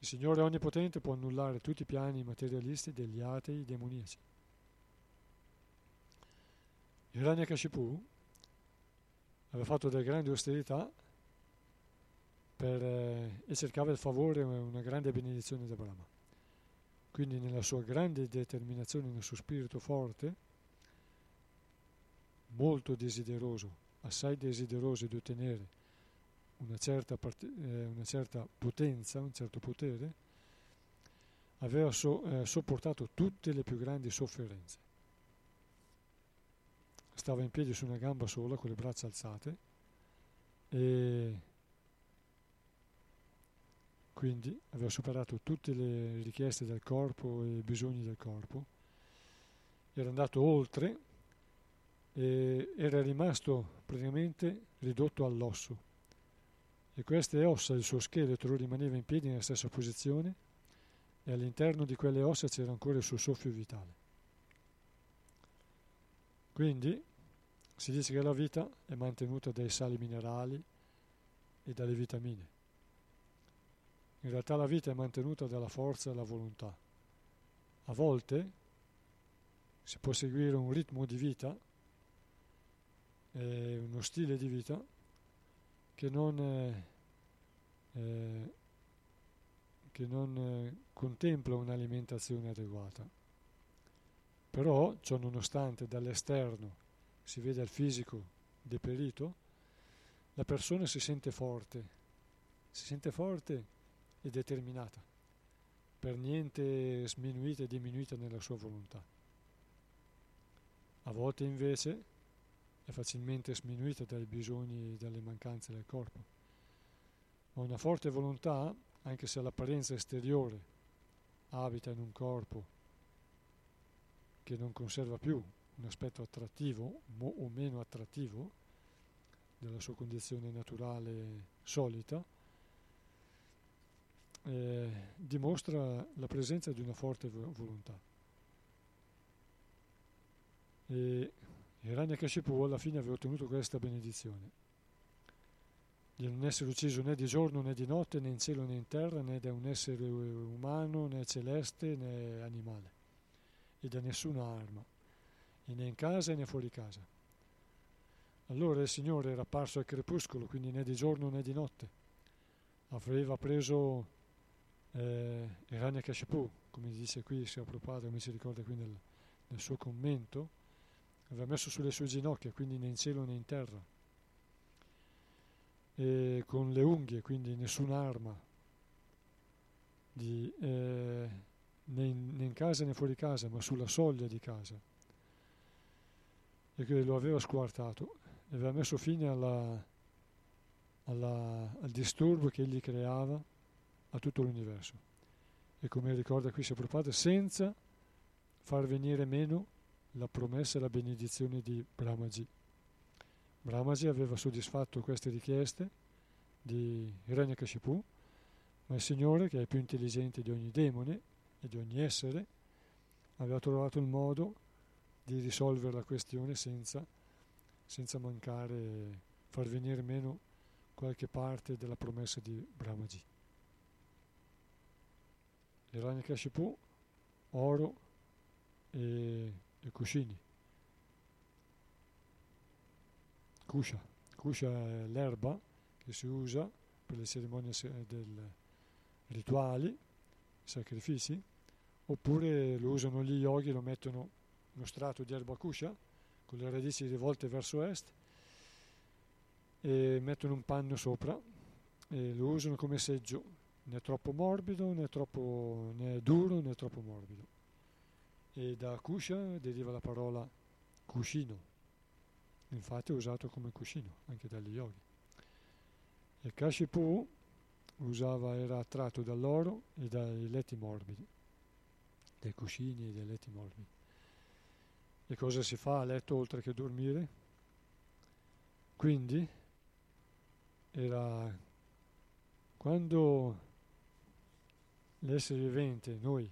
Il Signore Onnipotente può annullare tutti i piani materialisti degli atei demoniaci. Hiranyakashipu aveva fatto delle grandi austerità per, eh, e cercava il favore e una grande benedizione da Brahma. Quindi nella sua grande determinazione, nel suo spirito forte, molto desideroso, assai desideroso di ottenere una certa, part- eh, una certa potenza, un certo potere, aveva so- eh, sopportato tutte le più grandi sofferenze. Stava in piedi su una gamba sola con le braccia alzate e quindi aveva superato tutte le richieste del corpo e i bisogni del corpo, era andato oltre e era rimasto praticamente ridotto all'osso e queste ossa, il suo scheletro rimaneva in piedi nella stessa posizione e all'interno di quelle ossa c'era ancora il suo soffio vitale. Quindi si dice che la vita è mantenuta dai sali minerali e dalle vitamine. In realtà la vita è mantenuta dalla forza e dalla volontà. A volte si può seguire un ritmo di vita, eh, uno stile di vita che non, eh, che non eh, contempla un'alimentazione adeguata. Però, ciò nonostante, dall'esterno si vede il fisico deperito, la persona si sente forte, si sente forte e determinata, per niente sminuita e diminuita nella sua volontà. A volte invece è facilmente sminuita dai bisogni e dalle mancanze del corpo. Ma una forte volontà, anche se l'apparenza esteriore abita in un corpo che non conserva più un aspetto attrattivo mo, o meno attrattivo della sua condizione naturale solita, eh, dimostra la presenza di una forte volontà. E Hiranyakashipu alla fine aveva ottenuto questa benedizione di non essere ucciso né di giorno né di notte, né in cielo né in terra, né da un essere umano, né celeste, né animale, e da nessuna arma, e né in casa né fuori casa. Allora il Signore era apparso al crepuscolo, quindi né di giorno né di notte. Aveva preso eh, Hiranyakashipu, come dice qui Sia Prabhupada, come si ricorda qui nel, nel suo commento, aveva messo sulle sue ginocchia, quindi né in cielo né in terra, e con le unghie, quindi nessun'arma, di, eh, né, in, né in casa né fuori casa, ma sulla soglia di casa, e che lo aveva squartato, e aveva messo fine alla, alla, al disturbo che egli creava a tutto l'universo. E come ricorda qui Prabhupada, senza far venire meno la promessa e la benedizione di Brahmaji. Brahmaji aveva soddisfatto queste richieste di Hiranyakashipu, ma il Signore, che è più intelligente di ogni demone e di ogni essere, aveva trovato il modo di risolvere la questione senza, senza mancare, far venire meno qualche parte della promessa di Brahmaji. Hiranyakashipu, oro e i cuscini. Cuscia. Cuscia è l'erba che si usa per le cerimonie rituali, sacrifici, oppure lo usano gli yogi, lo mettono uno strato di erba cuscia con le radici rivolte verso est e mettono un panno sopra e lo usano come seggio, né troppo morbido né troppo né duro né troppo morbido e da Kusha deriva la parola cuscino, infatti è usato come cuscino anche dagli yogi. E Kashipu usava, era attratto dall'oro e dai letti morbidi, dai cuscini e dai letti morbidi. E cosa si fa a letto oltre che dormire? Quindi era quando l'essere vivente, noi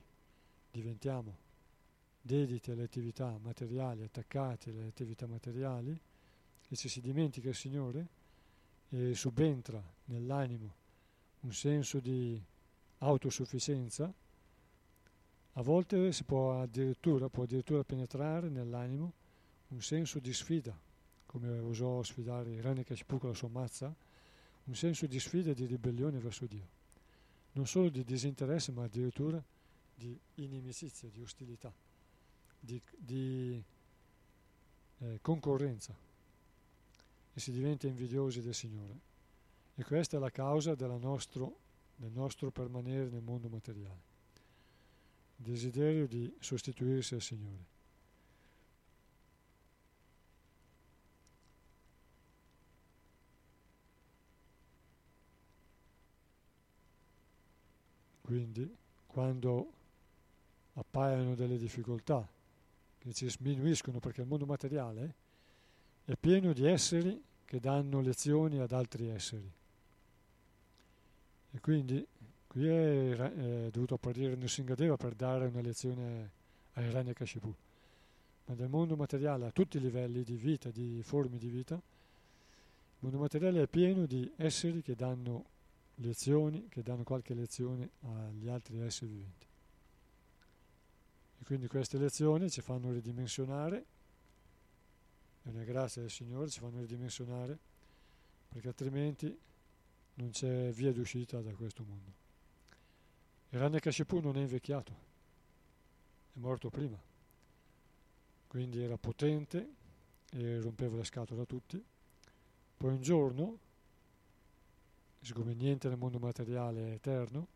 diventiamo dediti alle attività materiali, attaccati alle attività materiali, e se si dimentica il Signore e subentra nell'animo un senso di autosufficienza, a volte si può addirittura, può addirittura penetrare nell'animo un senso di sfida, come osò sfidare Hiranyakashipu con la sua mazza, un senso di sfida e di ribellione verso Dio. Non solo di disinteresse, ma addirittura di inimicizia, di ostilità di, di eh, concorrenza e si diventa invidiosi del Signore. E questa è la causa nostro, del nostro permanere nel mondo materiale. Desiderio di sostituirsi al Signore. Quindi, quando appaiono delle difficoltà che ci sminuiscono perché il mondo materiale è pieno di esseri che danno lezioni ad altri esseri. E quindi qui è, è dovuto apparire Nrsingadeva per dare una lezione a Hiranyakashipu. Ma nel mondo materiale, a tutti i livelli di vita, di forme di vita, il mondo materiale è pieno di esseri che danno lezioni, che danno qualche lezione agli altri esseri viventi. E quindi queste lezioni ci fanno ridimensionare, è una grazia del Signore, ci fanno ridimensionare, perché altrimenti non c'è via d'uscita da questo mondo. Hiranyakashipu non è invecchiato, è morto prima, quindi era potente e rompeva le scatole a tutti. Poi un giorno siccome niente nel mondo materiale eterno,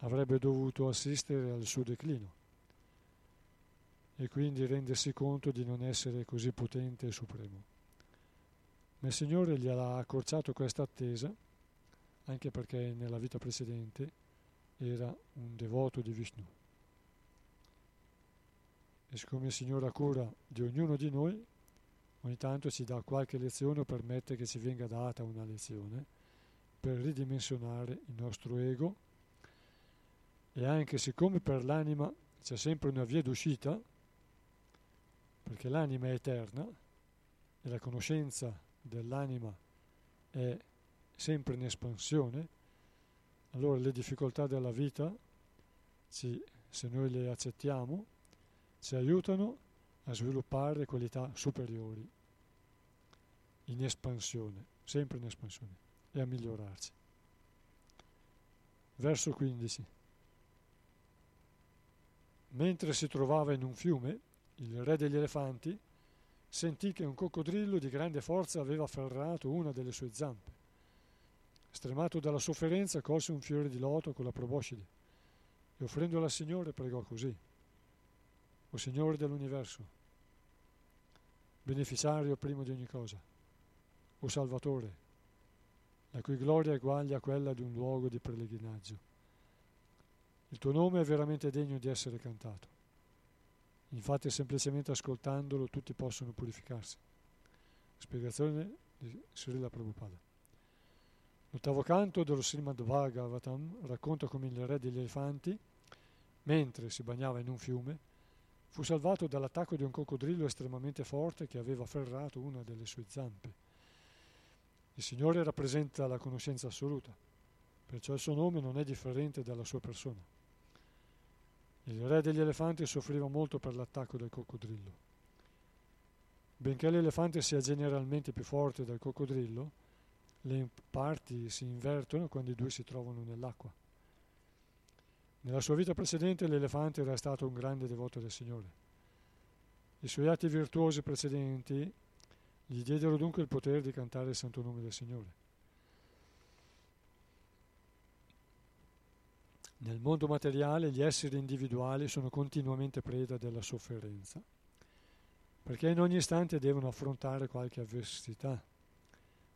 avrebbe dovuto assistere al suo declino e quindi rendersi conto di non essere così potente e supremo. Ma il Signore gli ha accorciato questa attesa anche perché nella vita precedente era un devoto di Vishnu. E siccome il Signore ha cura di ognuno di noi, ogni tanto ci dà qualche lezione o permette che ci venga data una lezione per ridimensionare il nostro ego e anche siccome per l'anima c'è sempre una via d'uscita, perché l'anima è eterna e la conoscenza dell'anima è sempre in espansione, allora le difficoltà della vita, ci, se noi le accettiamo, ci aiutano a sviluppare qualità superiori in espansione, sempre in espansione e a migliorarci. Verso 15. Mentre si trovava in un fiume, il re degli elefanti sentì che un coccodrillo di grande forza aveva afferrato una delle sue zampe. Stremato dalla sofferenza, colse un fiore di loto con la proboscide e offrendola al Signore pregò così. O Signore dell'universo, beneficiario primo di ogni cosa, o Salvatore, la cui gloria eguaglia a quella di un luogo di pellegrinaggio. Il tuo nome è veramente degno di essere cantato. Infatti semplicemente ascoltandolo tutti possono purificarsi. Spiegazione di Srila Prabhupada. L'ottavo canto dello Srimad Bhagavatam racconta come il re degli elefanti, mentre si bagnava in un fiume, fu salvato dall'attacco di un coccodrillo estremamente forte che aveva ferrato una delle sue zampe. Il Signore rappresenta la conoscenza assoluta, perciò il suo nome non è differente dalla sua persona. Il re degli elefanti soffriva molto per l'attacco del coccodrillo. Benché l'elefante sia generalmente più forte del coccodrillo, le parti si invertono quando i due si trovano nell'acqua. Nella sua vita precedente l'elefante era stato un grande devoto del Signore. I suoi atti virtuosi precedenti gli diedero dunque il potere di cantare il santo nome del Signore. Nel mondo materiale gli esseri individuali sono continuamente preda della sofferenza, perché in ogni istante devono affrontare qualche avversità.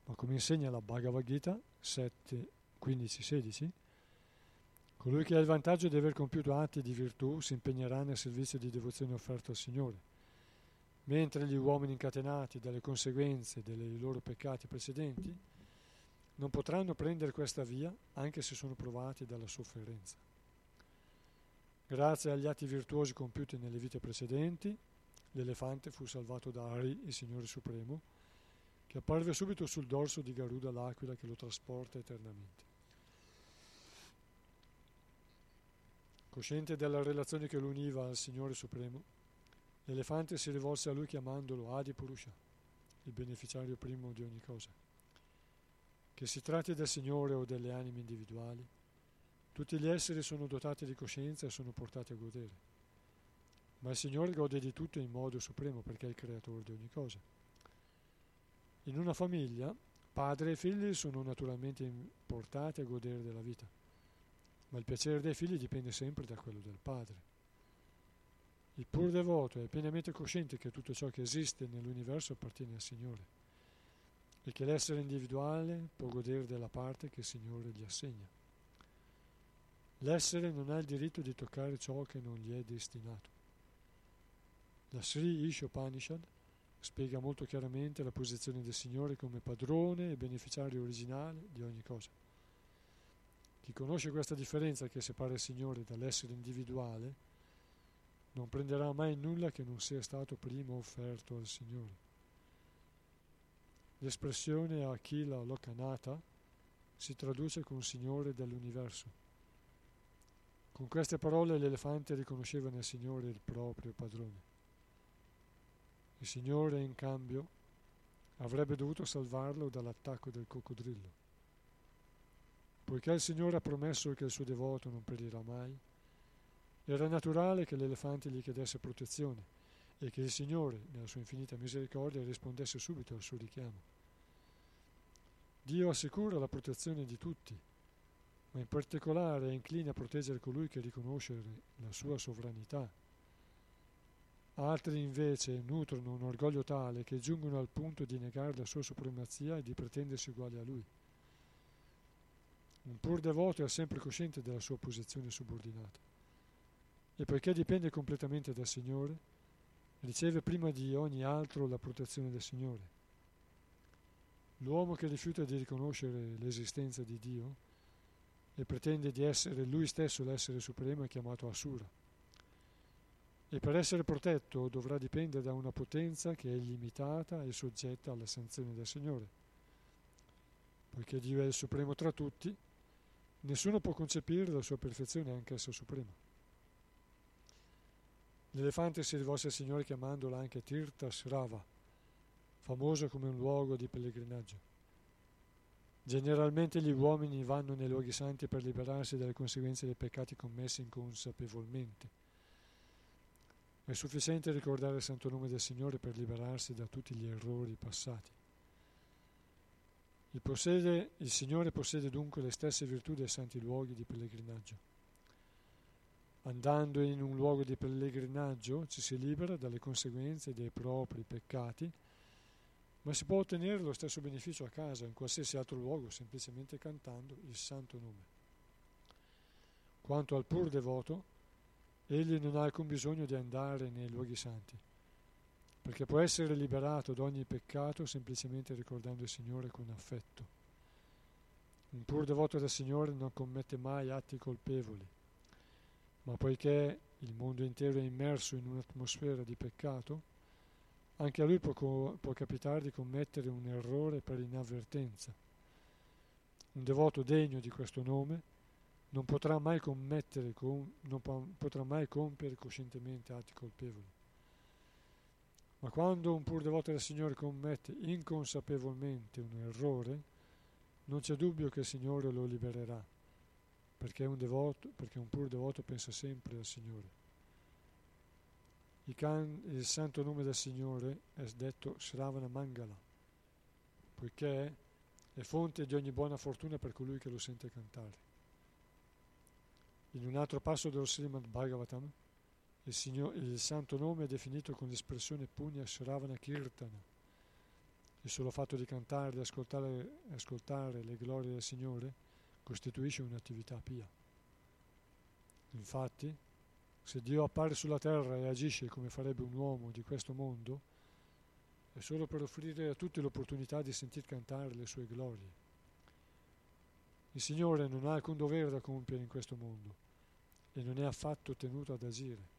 Ma come insegna la Bhagavad Gita 7, 15, 16, colui che ha il vantaggio di aver compiuto atti di virtù si impegnerà nel servizio di devozione offerto al Signore mentre gli uomini incatenati dalle conseguenze dei loro peccati precedenti non potranno prendere questa via anche se sono provati dalla sofferenza. Grazie agli atti virtuosi compiuti nelle vite precedenti, l'elefante fu salvato da Ari, il Signore Supremo, che apparve subito sul dorso di Garuda l'aquila che lo trasporta eternamente. Cosciente della relazione che lo univa al Signore Supremo, L'elefante si rivolse a lui chiamandolo Adi Purusha, il beneficiario primo di ogni cosa. Che si tratti del Signore o delle anime individuali, tutti gli esseri sono dotati di coscienza e sono portati a godere. Ma il Signore gode di tutto in modo supremo perché è il creatore di ogni cosa. In una famiglia Padre e figli sono naturalmente portati a godere della vita, ma il piacere dei figli dipende sempre da quello del padre. Il pur devoto è pienamente cosciente che tutto ciò che esiste nell'universo appartiene al Signore e che l'essere individuale può godere della parte che il Signore gli assegna. L'essere non ha il diritto di toccare ciò che non gli è destinato. La Sri Ishopanishad spiega molto chiaramente la posizione del Signore come padrone e beneficiario originale di ogni cosa. Chi conosce questa differenza che separa il Signore dall'essere individuale non prenderà mai nulla che non sia stato prima offerto al Signore. L'espressione Akila Lokanata si traduce con Signore dell'universo. Con queste parole l'elefante riconosceva nel Signore il proprio padrone. Il Signore, in cambio, avrebbe dovuto salvarlo dall'attacco del coccodrillo. Poiché il Signore ha promesso che il suo devoto non perirà mai, era naturale che l'elefante gli chiedesse protezione e che il Signore, nella sua infinita misericordia, rispondesse subito al suo richiamo. Dio assicura la protezione di tutti, ma in particolare è incline a proteggere colui che riconosce la sua sovranità. Altri invece nutrono un orgoglio tale che giungono al punto di negare la sua supremazia e di pretendersi uguali a lui. Un pur devoto è sempre cosciente della sua posizione subordinata e poiché dipende completamente dal Signore, riceve prima di ogni altro la protezione del Signore. L'uomo che rifiuta di riconoscere l'esistenza di Dio e pretende di essere lui stesso l'essere supremo è chiamato Asura. E per essere protetto dovrà dipendere da una potenza che è illimitata e soggetta alla sanzione del Signore. Poiché Dio è il supremo tra tutti, nessuno può concepire la sua perfezione anche essa suprema. L'elefante si rivolse al Signore chiamandola anche Tirtha Srava, famoso come un luogo di pellegrinaggio. Generalmente gli uomini vanno nei luoghi santi per liberarsi dalle conseguenze dei peccati commessi inconsapevolmente. È sufficiente ricordare il santo nome del Signore per liberarsi da tutti gli errori passati. Il, possede, il Signore possiede dunque le stesse virtù dei santi luoghi di pellegrinaggio. Andando in un luogo di pellegrinaggio ci si libera dalle conseguenze dei propri peccati, ma si può ottenere lo stesso beneficio a casa, in qualsiasi altro luogo, semplicemente cantando il santo nome. Quanto al pur devoto, egli non ha alcun bisogno di andare nei luoghi santi, perché può essere liberato da ogni peccato semplicemente ricordando il Signore con affetto. Un pur devoto del Signore non commette mai atti colpevoli, ma poiché il mondo intero è immerso in un'atmosfera di peccato, anche a lui può, può capitare di commettere un errore per inavvertenza. Un devoto degno di questo nome non potrà mai commettere, non potrà mai compiere coscientemente atti colpevoli. Ma quando un pur devoto del Signore commette inconsapevolmente un errore, non c'è dubbio che il Signore lo libererà perché un, devoto, perché un pur devoto pensa sempre al Signore. Can, il santo nome del Signore è detto Sravana Mangala, poiché è fonte di ogni buona fortuna per colui che lo sente cantare. In un altro passo dello Srimad Bhagavatam, il, signor, il santo nome è definito con l'espressione Punya Sravana Kirtana. Il solo fatto di cantare e ascoltare, ascoltare le glorie del Signore costituisce un'attività pia. Infatti, se Dio appare sulla terra e agisce come farebbe un uomo di questo mondo, è solo per offrire a tutti l'opportunità di sentir cantare le sue glorie. Il Signore non ha alcun dovere da compiere in questo mondo e non è affatto tenuto ad agire.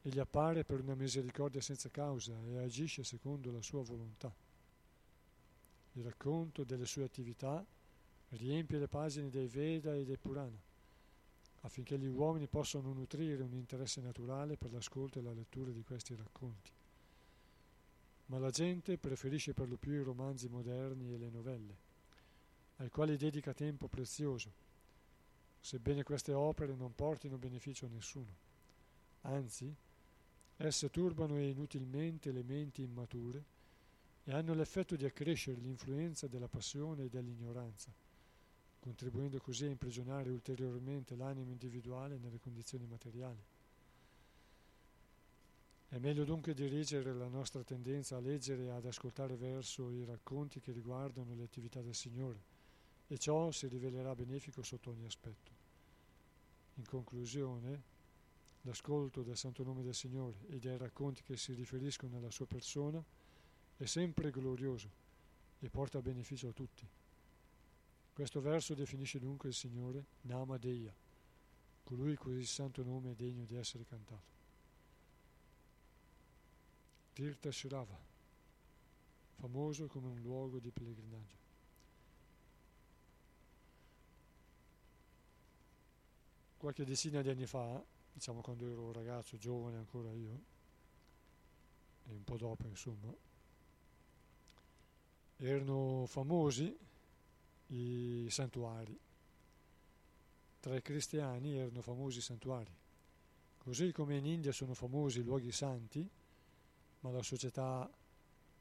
Egli appare per una misericordia senza causa e agisce secondo la sua volontà. Il racconto delle sue attività riempie le pagine dei Veda e dei Purana, affinché gli uomini possano nutrire un interesse naturale per l'ascolto e la lettura di questi racconti. Ma la gente preferisce per lo più i romanzi moderni e le novelle, ai quali dedica tempo prezioso, sebbene queste opere non portino beneficio a nessuno. Anzi, esse turbano inutilmente le menti immature e hanno l'effetto di accrescere l'influenza della passione e dell'ignoranza, contribuendo così a imprigionare ulteriormente l'animo individuale nelle condizioni materiali. È meglio dunque dirigere la nostra tendenza a leggere e ad ascoltare verso i racconti che riguardano le attività del Signore e ciò si rivelerà benefico sotto ogni aspetto. In conclusione, l'ascolto del Santo Nome del Signore e dei racconti che si riferiscono alla sua persona è sempre glorioso e porta beneficio a tutti. Questo verso definisce dunque il Signore Nama Deya, colui cui il santo nome è degno di essere cantato. Tirtha Shrava, famoso come un luogo di pellegrinaggio. Qualche decina di anni fa, diciamo quando ero ragazzo giovane ancora io, e un po' dopo insomma, erano famosi i santuari. Tra i cristiani erano famosi i santuari. Così come in India sono famosi i luoghi santi, ma la società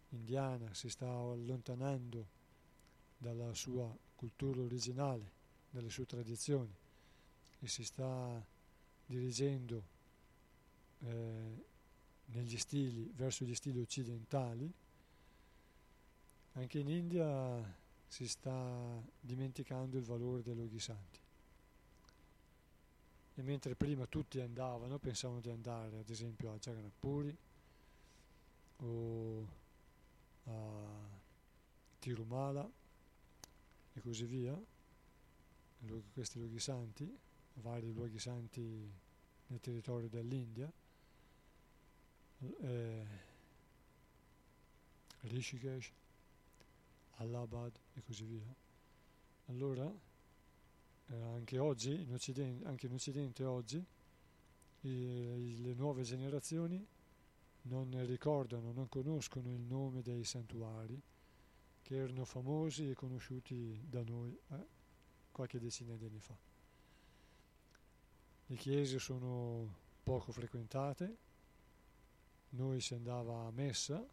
indiana si sta allontanando dalla sua cultura originale, dalle sue tradizioni e si sta dirigendo eh, negli stili, verso gli stili occidentali, anche in India si sta dimenticando il valore dei luoghi santi. E mentre prima tutti andavano, pensavano di andare ad esempio a Jagannath o a Tirumala e così via, questi luoghi santi, vari luoghi santi nel territorio dell'India, eh, Rishikesh, Allahabad e così via. Allora, eh, anche oggi, in Occidente, anche in Occidente oggi, i, le nuove generazioni non ricordano, non conoscono il nome dei santuari che erano famosi e conosciuti da noi eh, qualche decina di anni fa. Le chiese sono poco frequentate, noi si andava a messa,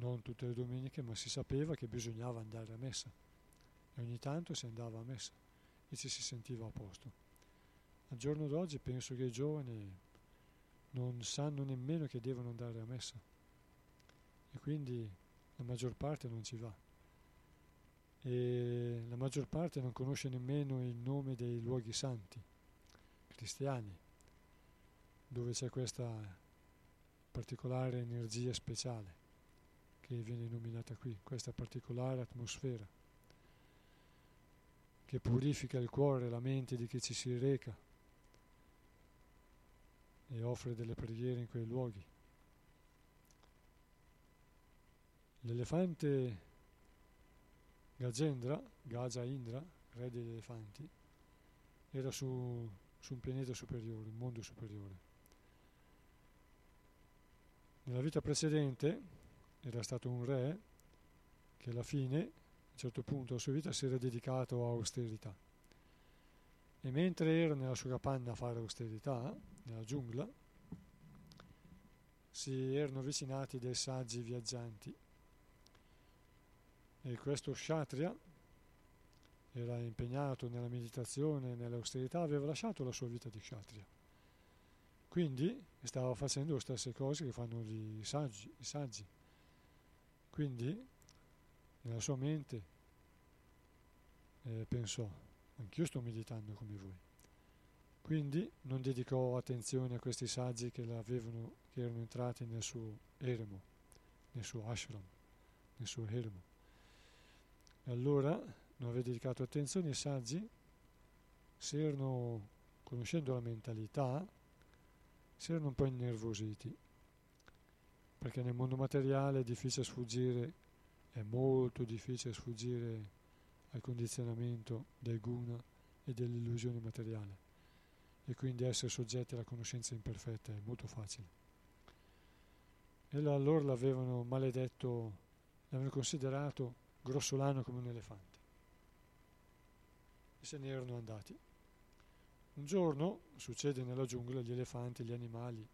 non tutte le domeniche, ma si sapeva che bisognava andare a messa. E ogni tanto si andava a messa e ci si sentiva a posto. Al giorno d'oggi penso che i giovani non sanno nemmeno che devono andare a messa. E quindi la maggior parte non ci va. E la maggior parte non conosce nemmeno il nome dei luoghi santi cristiani dove c'è questa particolare energia speciale che viene nominata qui, questa particolare atmosfera che purifica il cuore e la mente di chi ci si reca e offre delle preghiere in quei luoghi. L'elefante Gajendra, Gaja Indra, re degli elefanti, era su, su un pianeta superiore, un mondo superiore. Nella vita precedente era stato un re che alla fine, a un certo punto della sua vita, si era dedicato a austerità. E mentre era nella sua capanna a fare austerità, nella giungla, si erano avvicinati dei saggi viaggianti. E questo Kshatriya era impegnato nella meditazione, nell'austerità, aveva lasciato la sua vita di Kshatriya. Quindi stava facendo le stesse cose che fanno i saggi. I saggi. Quindi nella sua mente eh, pensò, anch'io sto meditando come voi. Quindi non dedicò attenzione a questi saggi che, che erano entrati nel suo eremo, nel suo ashram, nel suo eremo. E allora non aveva dedicato attenzione ai saggi, si erano, conoscendo la mentalità, si erano un po' innervositi, perché nel mondo materiale è difficile sfuggire, è molto difficile sfuggire al condizionamento del guna e dell'illusione materiale e quindi essere soggetti alla conoscenza imperfetta è molto facile. E allora l'avevano maledetto, l'avevano considerato grossolano come un elefante e se ne erano andati. Un giorno, succede nella giungla, gli elefanti, gli animali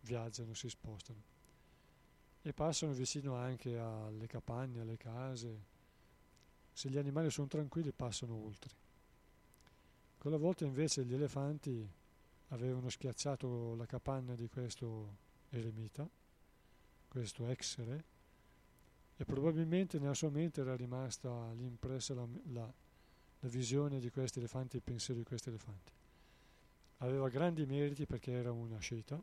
viaggiano, si spostano e passano vicino anche alle capanne, alle case. Se gli animali sono tranquilli passano oltre. Quella volta invece gli elefanti avevano schiacciato la capanna di questo eremita, questo ex re, e probabilmente nella sua mente era rimasta lì la, la, la visione di questi elefanti, il pensiero di questi elefanti. Aveva grandi meriti perché era una asceta,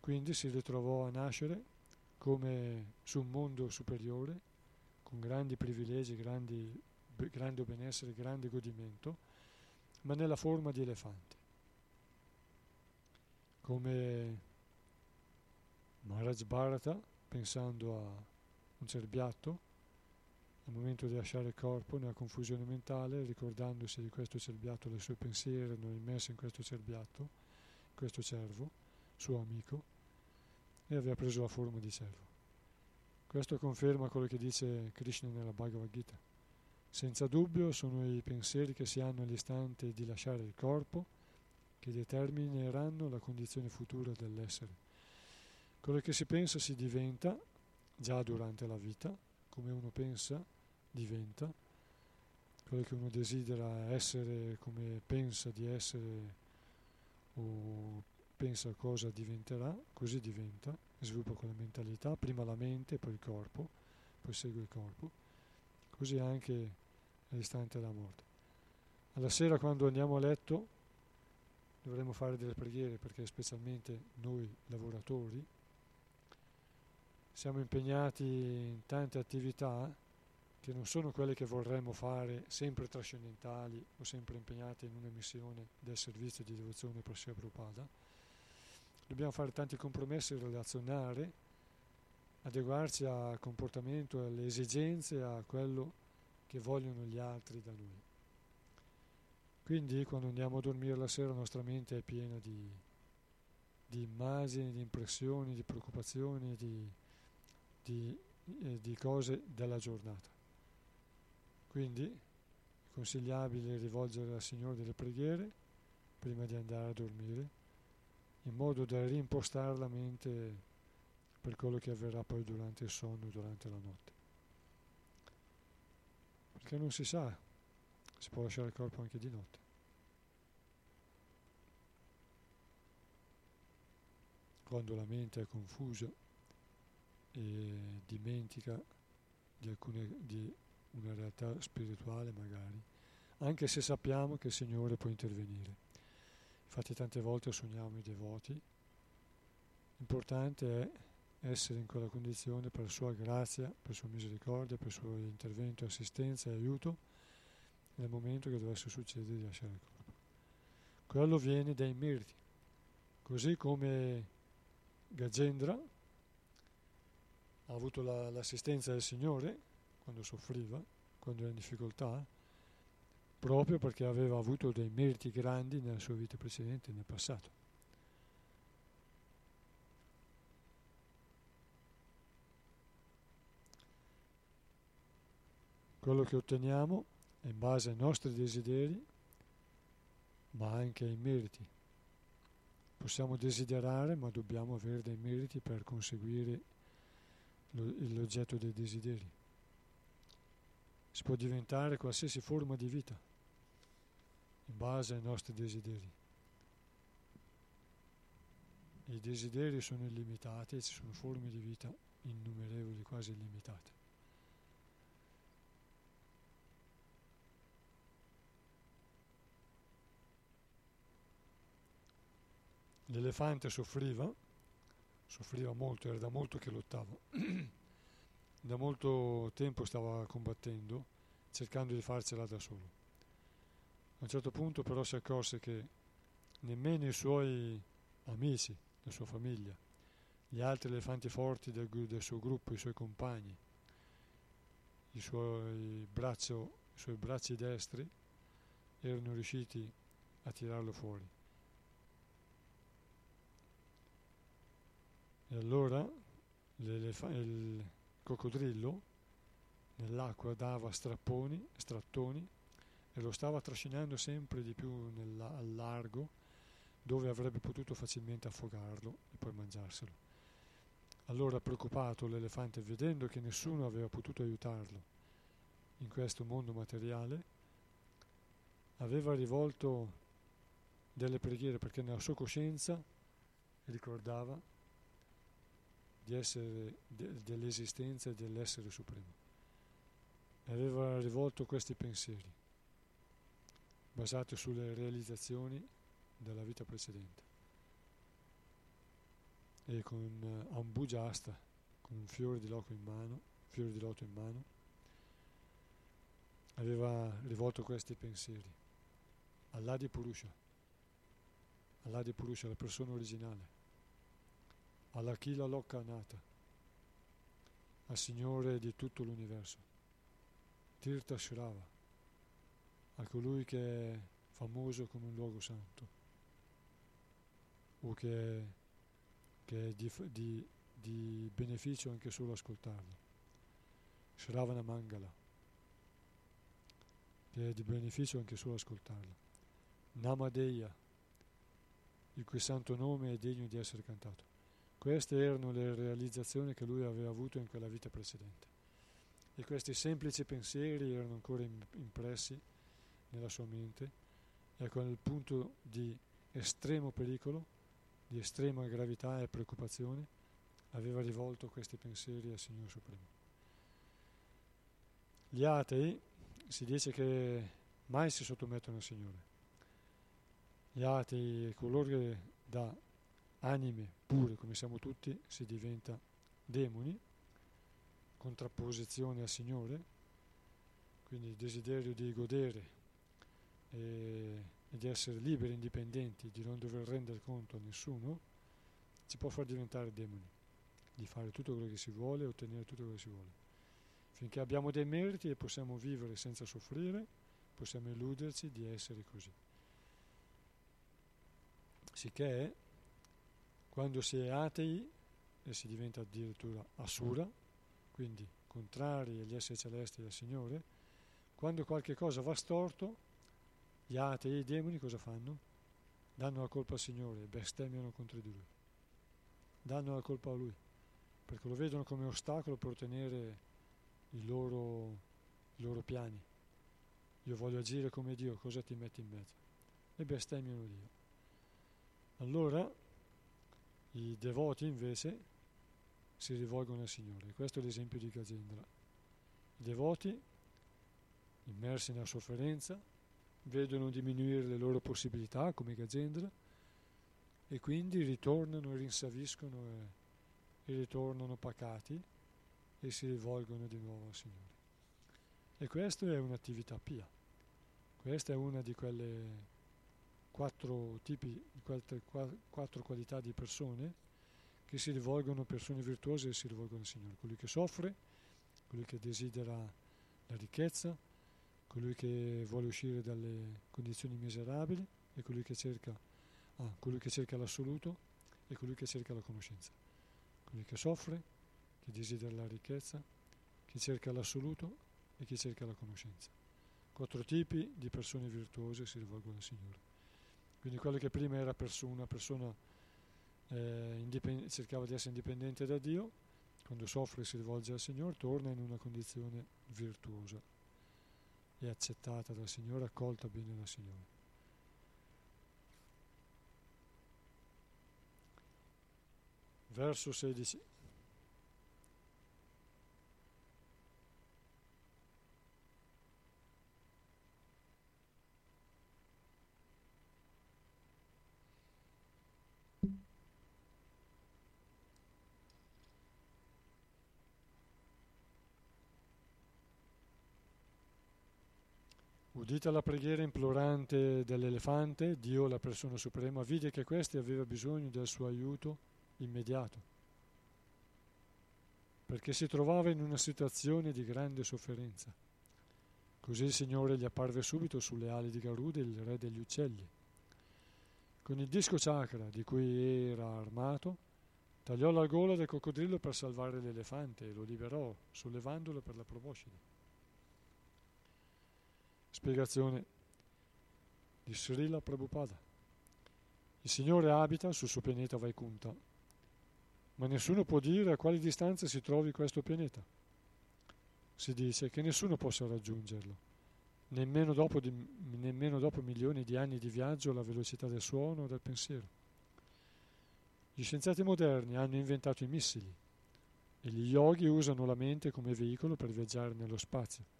quindi si ritrovò a nascere come su un mondo superiore, con grandi privilegi, grandi, grande benessere, grande godimento, ma nella forma di elefante. Come Maharaj Bharata, pensando a un cerbiatto, al momento di lasciare il corpo, nella confusione mentale, ricordandosi di questo cerbiatto, le sue pensieri erano immersi in questo cerbiatto, questo cervo, suo amico, e aveva preso la forma di cervo. Questo conferma quello che dice Krishna nella Bhagavad Gita. Senza dubbio sono i pensieri che si hanno all'istante di lasciare il corpo che determineranno la condizione futura dell'essere. Quello che si pensa si diventa già durante la vita, come uno pensa diventa, quello che uno desidera essere come pensa di essere o pensa cosa diventerà, così diventa, sviluppa quella mentalità, prima la mente, poi il corpo, poi segue il corpo, così anche all'istante della morte. Alla sera quando andiamo a letto dovremo fare delle preghiere perché specialmente noi lavoratori siamo impegnati in tante attività che non sono quelle che vorremmo fare sempre trascendentali o sempre impegnati in una missione del servizio di devozione per Sri Prabhupada, dobbiamo fare tanti compromessi, relazionare, adeguarci al comportamento, alle esigenze, a quello che vogliono gli altri da noi. Quindi quando andiamo a dormire la sera la nostra mente è piena di, di immagini, di impressioni, di preoccupazioni, di, di, eh, di cose della giornata. Quindi è consigliabile rivolgere al Signore delle preghiere prima di andare a dormire in modo da rimpostare la mente per quello che avverrà poi durante il sonno, durante la notte. Perché non si sa, si può lasciare il corpo anche di notte. Quando la mente è confusa e dimentica di, alcune, di una realtà spirituale magari, anche se sappiamo che il Signore può intervenire. Infatti tante volte sogniamo i devoti. L'importante è essere in quella condizione per sua grazia, per sua misericordia, per suo intervento, assistenza e aiuto nel momento che dovesse succedere di lasciare il corpo. Quello viene dai meriti, così come Gajendra ha avuto la, l'assistenza del Signore quando soffriva, quando era in difficoltà, proprio perché aveva avuto dei meriti grandi nella sua vita precedente, nel passato. Quello che otteniamo è in base ai nostri desideri, ma anche ai meriti. Possiamo desiderare, ma dobbiamo avere dei meriti per conseguire l'oggetto dei desideri. Si può diventare qualsiasi forma di vita in base ai nostri desideri. I desideri sono illimitati ci sono forme di vita innumerevoli, quasi illimitate. L'elefante soffriva, soffriva molto, era da molto che lottava, da molto tempo stava combattendo, cercando di farcela da solo. A un certo punto però si accorse che nemmeno i suoi amici, la sua famiglia, gli altri elefanti forti del, del suo gruppo, i suoi compagni, i suoi, braccio, i suoi bracci destri erano riusciti a tirarlo fuori. E allora il coccodrillo nell'acqua dava strapponi, strattoni e lo stava trascinando sempre di più nella, al largo dove avrebbe potuto facilmente affogarlo e poi mangiarselo. Allora preoccupato l'elefante, vedendo che nessuno aveva potuto aiutarlo in questo mondo materiale, aveva rivolto delle preghiere perché nella sua coscienza ricordava essere, de, dell'esistenza e dell'essere supremo. E aveva rivolto questi pensieri basati sulle realizzazioni della vita precedente. E con uh, Ambujasta, con un fiore di loto in mano, di loto in mano, aveva rivolto questi pensieri. all'Adi Purusha, all'Adi Purusha, la persona originale, all'Akila Lokkanata, al Signore di tutto l'universo, Tirtha Shrava, a colui che è famoso come un luogo santo o che, che è di, di, di, beneficio anche solo ascoltarlo. Shravana Mangala, che è di beneficio anche solo ascoltarlo. Namadeya, il cui santo nome è degno di essere cantato. Queste erano le realizzazioni che lui aveva avuto in quella vita precedente. E questi semplici pensieri erano ancora impressi nella sua mente e a quel punto di estremo pericolo, di estrema gravità e preoccupazione, aveva rivolto questi pensieri al Signore Supremo. Gli atei si dice che mai si sottomettono al Signore. Gli atei, coloro che da anime pure come siamo tutti, si diventa demoni, contrapposizione al Signore, quindi il desiderio di godere e, e di essere liberi, indipendenti, di non dover rendere conto a nessuno, ci può far diventare demoni, di fare tutto quello che si vuole ottenere tutto quello che si vuole. Finché abbiamo dei meriti e possiamo vivere senza soffrire, possiamo illuderci di essere così. Sicché quando si è atei e si diventa addirittura asura, quindi contrari agli esseri celesti e al Signore, quando qualche cosa va storto, gli atei e i demoni cosa fanno? Danno la colpa al Signore e bestemmiano contro di Lui. Danno la colpa a Lui, perché lo vedono come ostacolo per ottenere i loro, i loro piani. Io voglio agire come Dio, cosa ti metti in mezzo? E bestemmiano Dio. Allora i devoti invece si rivolgono al Signore. Questo è l'esempio di Gajendra. I devoti, immersi nella sofferenza, vedono diminuire le loro possibilità come Gajendra e quindi ritornano e rinsaviscono e, e ritornano pacati e si rivolgono di nuovo al Signore. E questa è un'attività pia. Questa è una di quelle quattro tipi, quattro, quattro qualità di persone che si rivolgono, persone virtuose e si rivolgono al Signore. Colui che soffre, colui che desidera la ricchezza, colui che vuole uscire dalle condizioni miserabili e colui che cerca, ah, colui che cerca l'assoluto e colui che cerca la conoscenza. Colui che soffre, che desidera la ricchezza, chi cerca l'assoluto e chi cerca la conoscenza. Quattro tipi di persone virtuose si rivolgono al Signore. Quindi quello che prima era perso- una persona eh, indipend- cercava di essere indipendente da Dio, quando soffre si rivolge al Signore, torna in una condizione virtuosa è accettata dal Signore, accolta bene dal Signore. Verso 16. Udita la preghiera implorante dell'elefante, Dio, la persona suprema, vide che questi aveva bisogno del suo aiuto immediato, perché si trovava in una situazione di grande sofferenza. Così il Signore gli apparve subito sulle ali di Garuda, il re degli uccelli. Con il disco chakra di cui era armato, tagliò la gola del coccodrillo per salvare l'elefante e lo liberò, sollevandolo per la proboscide. Spiegazione di Srila Prabhupada. Il Signore abita sul suo pianeta Vaikunta ma nessuno può dire a quali distanze si trovi questo pianeta. Si dice che nessuno possa raggiungerlo, nemmeno dopo, di, nemmeno dopo milioni di anni di viaggio alla velocità del suono o del pensiero. Gli scienziati moderni hanno inventato i missili e gli yogi usano la mente come veicolo per viaggiare nello spazio.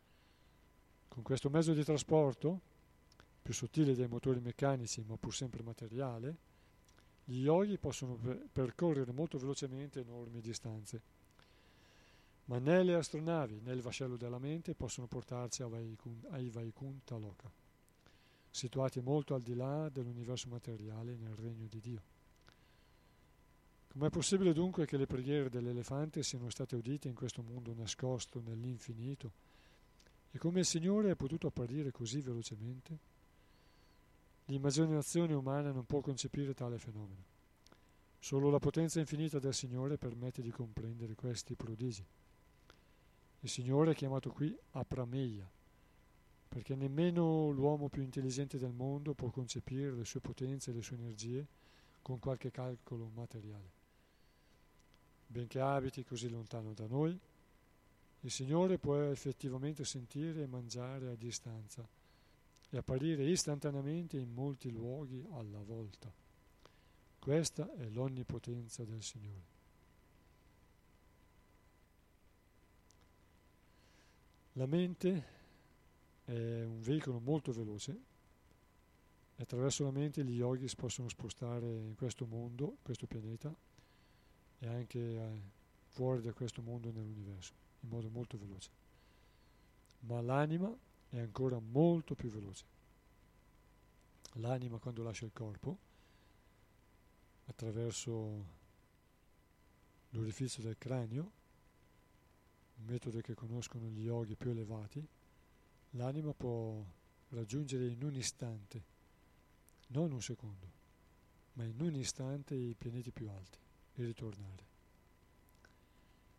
Con questo mezzo di trasporto, più sottile dei motori meccanici ma pur sempre materiale, gli yogi possono percorrere molto velocemente enormi distanze. Ma né le astronavi né il vascello della mente possono portarci ai Vaikunta Loka, situati molto al di là dell'universo materiale nel regno di Dio. Com'è possibile dunque che le preghiere dell'elefante siano state udite in questo mondo nascosto nell'infinito? E come il Signore è potuto apparire così velocemente? L'immaginazione umana non può concepire tale fenomeno. Solo la potenza infinita del Signore permette di comprendere questi prodigi. Il Signore è chiamato qui Aprameia, perché nemmeno l'uomo più intelligente del mondo può concepire le sue potenze e le sue energie con qualche calcolo materiale benché abiti così lontano da noi, il Signore può effettivamente sentire e mangiare a distanza e apparire istantaneamente in molti luoghi alla volta. Questa è l'onnipotenza del Signore. La mente è un veicolo molto veloce e attraverso la mente gli yogis possono spostare in questo mondo, questo pianeta, e anche eh, fuori da questo mondo nell'universo, in modo molto veloce. Ma l'anima è ancora molto più veloce. L'anima quando lascia il corpo, attraverso l'orifizio del cranio, un metodo che conoscono gli yogi più elevati, l'anima può raggiungere in un istante, non un secondo, ma in un istante i pianeti più alti e ritornare.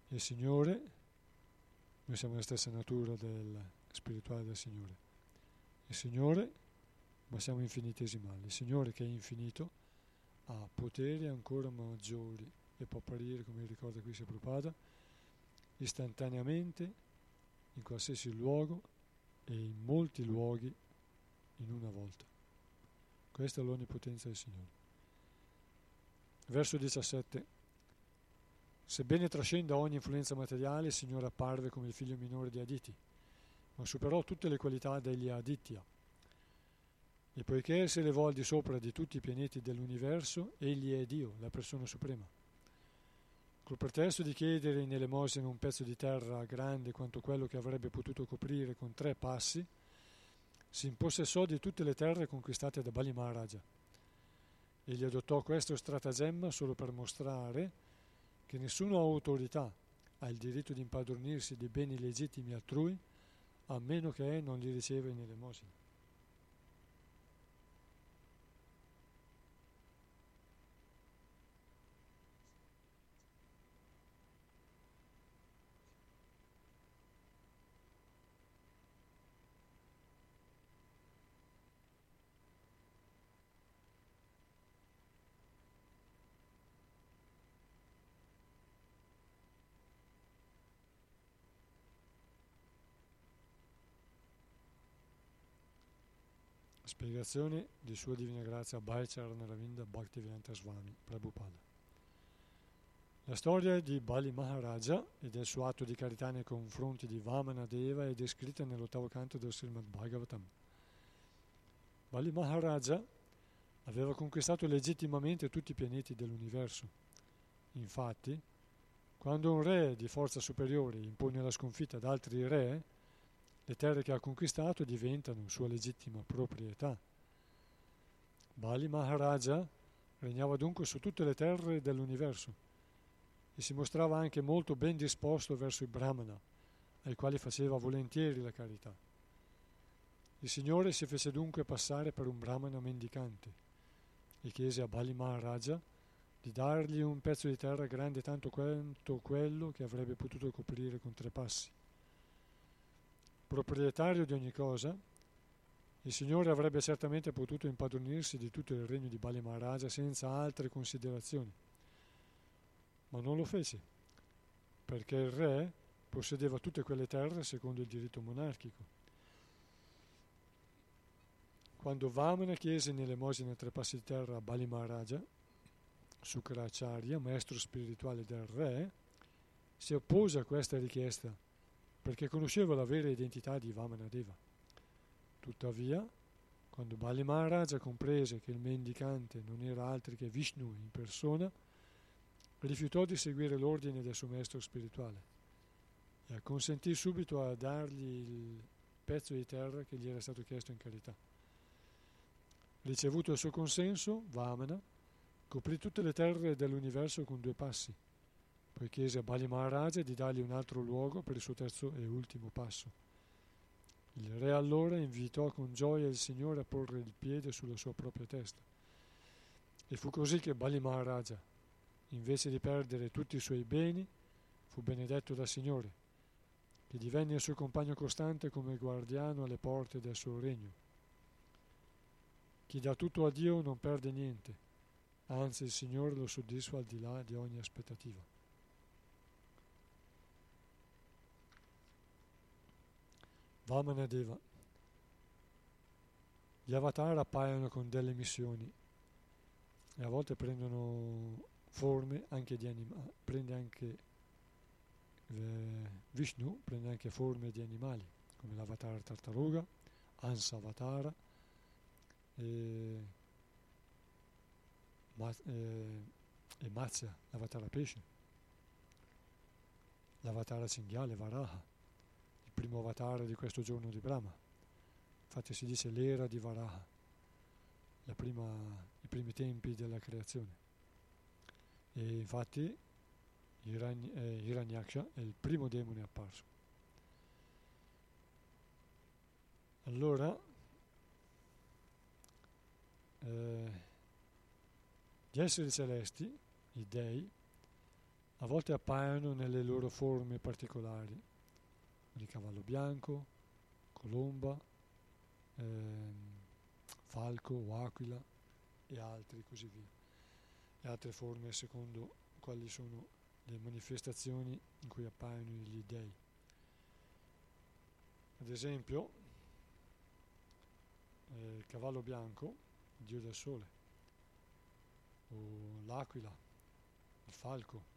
Il Signore, noi siamo la stessa natura del spirituale del Signore. Il Signore, ma siamo infinitesimali. Il Signore che è infinito ha poteri ancora maggiori e può apparire, come ricorda qui Prabhupada, istantaneamente in qualsiasi luogo e in molti luoghi in una volta. Questa è l'onnipotenza del Signore. Verso 17. Sebbene trascenda ogni influenza materiale, il Signore apparve come il figlio minore di Aditi, ma superò tutte le qualità degli Aditya. E poiché si elevò al di sopra di tutti i pianeti dell'universo, egli è Dio, la persona suprema. Col pretesto di chiedere in elemosina un pezzo di terra grande quanto quello che avrebbe potuto coprire con tre passi, si impossessò di tutte le terre conquistate da Bali Maharaja Egli adottò questo stratagemma solo per mostrare che nessuna autorità ha il diritto di impadronirsi dei beni legittimi altrui a meno che non li riceva in elemosina. Spiegazione di Sua Divina Grazia Bhaicharan Ravinda Bhaktivedanta Swami Prabhupada. La storia di Bali Maharaja e del suo atto di carità nei confronti di Vamana Deva è descritta nell'ottavo canto del Srimad Bhagavatam. Bali Maharaja aveva conquistato legittimamente tutti i pianeti dell'universo. Infatti, quando un re di forza superiore impone la sconfitta ad altri re, le terre che ha conquistato diventano sua legittima proprietà. Bali Maharaja regnava dunque su tutte le terre dell'universo e si mostrava anche molto ben disposto verso i Brahmana, ai quali faceva volentieri la carità. Il Signore si fece dunque passare per un Brahmana mendicante e chiese a Bali Maharaja di dargli un pezzo di terra grande tanto quanto quello che avrebbe potuto coprire con tre passi proprietario di ogni cosa, il Signore avrebbe certamente potuto impadronirsi di tutto il regno di Bali Maharaja senza altre considerazioni. ma non lo fece, perché il re possedeva tutte quelle terre secondo il diritto monarchico. Quando Vamana chiese in elemosina tre passi di terra a Bali Sukracharya, maestro spirituale del re, si oppose a questa richiesta perché conosceva la vera identità di Vamanadeva. Tuttavia, quando Bali Maharaja comprese che il mendicante non era altro che Vishnu in persona, rifiutò di seguire l'ordine del suo maestro spirituale e acconsentì subito a dargli il pezzo di terra che gli era stato chiesto in carità. Ricevuto il suo consenso, Vamana coprì tutte le terre dell'universo con due passi, poi chiese a Bali Maharaja di dargli un altro luogo per il suo terzo e ultimo passo. Il re allora invitò con gioia il Signore a porre il piede sulla sua propria testa. E fu così che Bali Maharaja, invece di perdere tutti i suoi beni, fu benedetto dal Signore che divenne il suo compagno costante come guardiano alle porte del suo regno. Chi dà tutto a Dio non perde niente, anzi il Signore lo soddisfa al di là di ogni aspettativa. Vamanadeva. Gli avatar appaiono con delle missioni e a volte prendono forme anche di animali, prende anche eh, Vishnu prende anche forme di animali, come l'avatar tartaruga, Ansa Avatara e, ma, eh, e Matsya, l'avatar pesce, l'avatar cinghiale, Varaha, primo avatar di questo giorno di Brahma. Infatti si dice l'era di Varaha, prima, i primi tempi della creazione. E infatti Hirany, eh, Hiranyaksha è il primo demone apparso. Allora, eh, gli esseri celesti, i dei, a volte appaiono nelle loro forme particolari, di cavallo bianco, colomba, eh, falco o aquila e altri così via, e altre forme secondo quali sono le manifestazioni in cui appaiono gli dei. Ad esempio, eh, il cavallo bianco, il dio del sole, o l'aquila, il falco,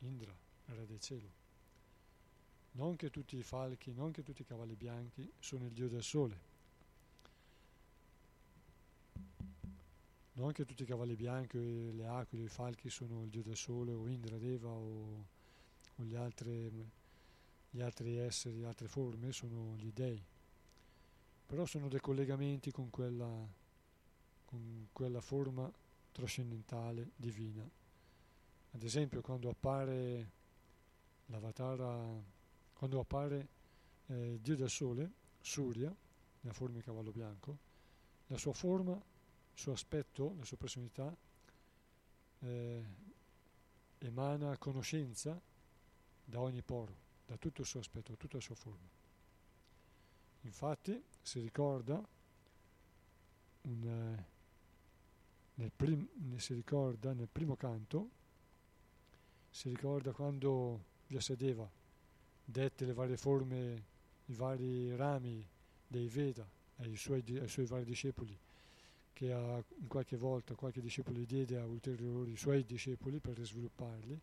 Indra, re del cielo. Non che tutti i falchi, non che tutti i cavalli bianchi sono il dio del sole, non che tutti i cavalli bianchi, le aquile, i falchi sono il dio del sole o Indra Deva o, o gli, altri, gli altri esseri, altre forme sono gli dei, però sono dei collegamenti con quella, con quella forma trascendentale divina. Ad esempio quando appare l'avatar, quando appare eh, dio del sole, Surya, nella forma di cavallo bianco, la sua forma il suo aspetto, la sua personalità, eh, emana conoscenza da ogni poro, da tutto il suo aspetto, da tutta la sua forma. Infatti si ricorda, un, eh, nel, prim, si ricorda nel primo canto, si ricorda quando Vyasadeva dette le varie forme, i vari rami dei Veda ai suoi, ai suoi vari discepoli che in qualche volta qualche discepolo diede a ulteriori suoi discepoli per svilupparli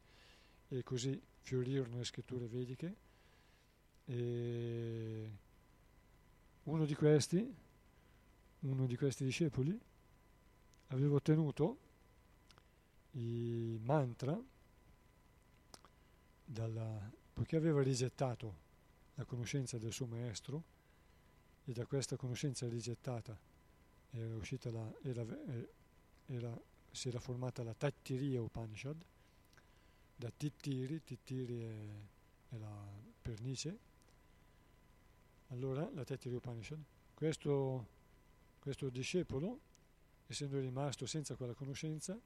e così fiorirono le scritture vediche. E uno di questi, uno di questi discepoli, aveva ottenuto i mantra dalla, poiché aveva rigettato la conoscenza del suo maestro e da questa conoscenza rigettata era uscita la, era, eh, era, si era formata la Tattiriya Upanishad, da Tittiri, Tittiri è, è la pernice, allora la Tattiriya Upanishad, questo, questo discepolo, essendo rimasto senza quella conoscenza,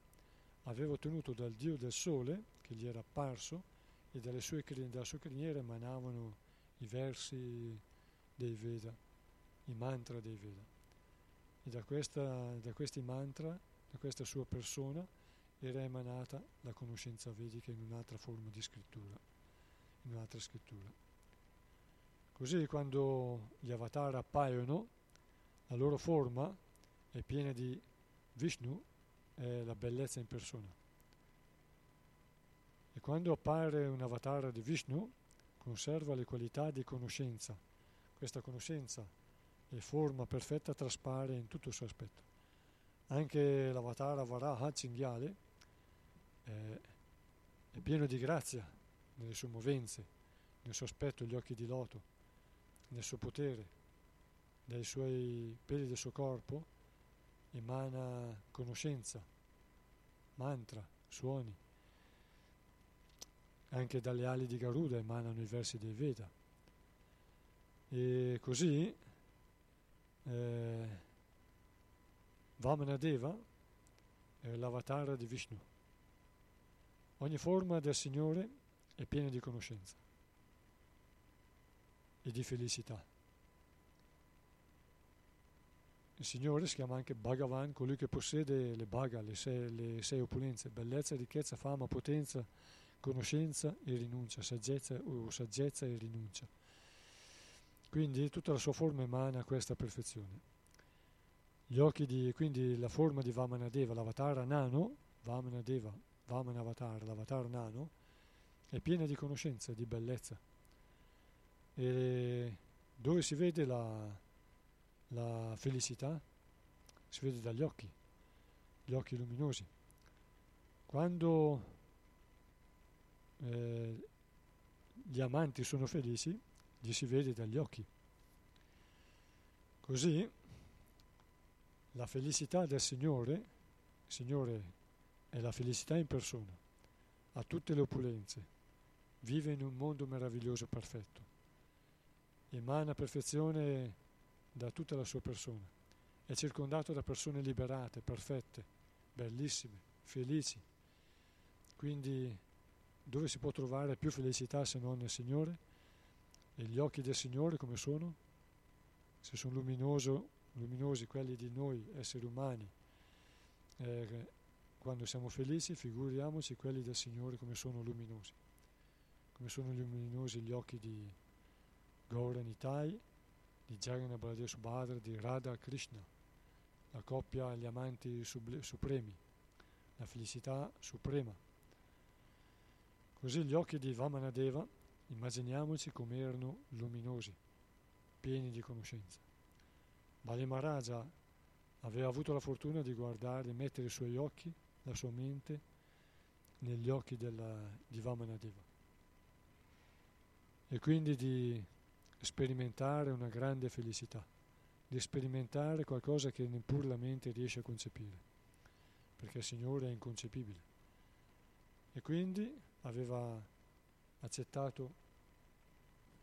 aveva ottenuto dal Dio del Sole, che gli era apparso, e dalle sue, dalla sua criniera emanavano i versi dei Veda, i mantra dei Veda e da, questa, da questi mantra, da questa sua persona, era emanata la conoscenza vedica in un'altra forma di scrittura, in un'altra scrittura. Così quando gli avatar appaiono, la loro forma è piena di Vishnu, è la bellezza in persona. Quando appare un avatar di Vishnu, conserva le qualità di conoscenza. Questa conoscenza e forma perfetta traspare in tutto il suo aspetto. Anche l'avatar Varaha cinghiale eh, è pieno di grazia nelle sue movenze, nel suo aspetto, gli occhi di loto, nel suo potere, dai suoi peli del suo corpo emana conoscenza, mantra, suoni. Anche dalle ali di Garuda emanano i versi dei Veda. E così eh, Vamanadeva è l'avatar di Vishnu. Ogni forma del Signore è piena di conoscenza e di felicità. Il Signore si chiama anche Bhagavan, colui che possiede le bhaga, le sei, le sei opulenze, bellezza, ricchezza, fama, potenza, conoscenza e rinuncia, saggezza o saggezza e rinuncia. Quindi tutta la sua forma emana questa perfezione. Di, quindi la forma di Vamanadeva, l'avatar nano, Vamanadeva, Vamanavatar, l'avatar nano, è piena di conoscenza, di bellezza. E dove si vede la, la felicità si vede dagli occhi, gli occhi luminosi. Quando eh, gli amanti sono felici, gli si vede dagli occhi. Così la felicità del Signore, Signore è la felicità in persona, ha tutte le opulenze, vive in un mondo meraviglioso e perfetto, emana perfezione da tutta la sua persona. È circondato da persone liberate, perfette, bellissime, felici. Quindi dove si può trovare più felicità se non nel Signore? E gli occhi del Signore come sono? Se sono luminosi quelli di noi, esseri umani, eh, quando siamo felici, figuriamoci quelli del Signore come sono luminosi. Come sono luminosi gli occhi di Gaura Nitai, di Baladev Subhadra, di Radha Krishna, la coppia agli amanti supremi, la felicità suprema. Così gli occhi di Vamanadeva, immaginiamoci come erano luminosi, pieni di conoscenza. Bali Maharaja aveva avuto la fortuna di guardare, mettere i suoi occhi, la sua mente, negli occhi della, di Vamanadeva. E quindi di sperimentare una grande felicità, di sperimentare qualcosa che neppur la mente riesce a concepire, perché il Signore è inconcepibile. E quindi aveva accettato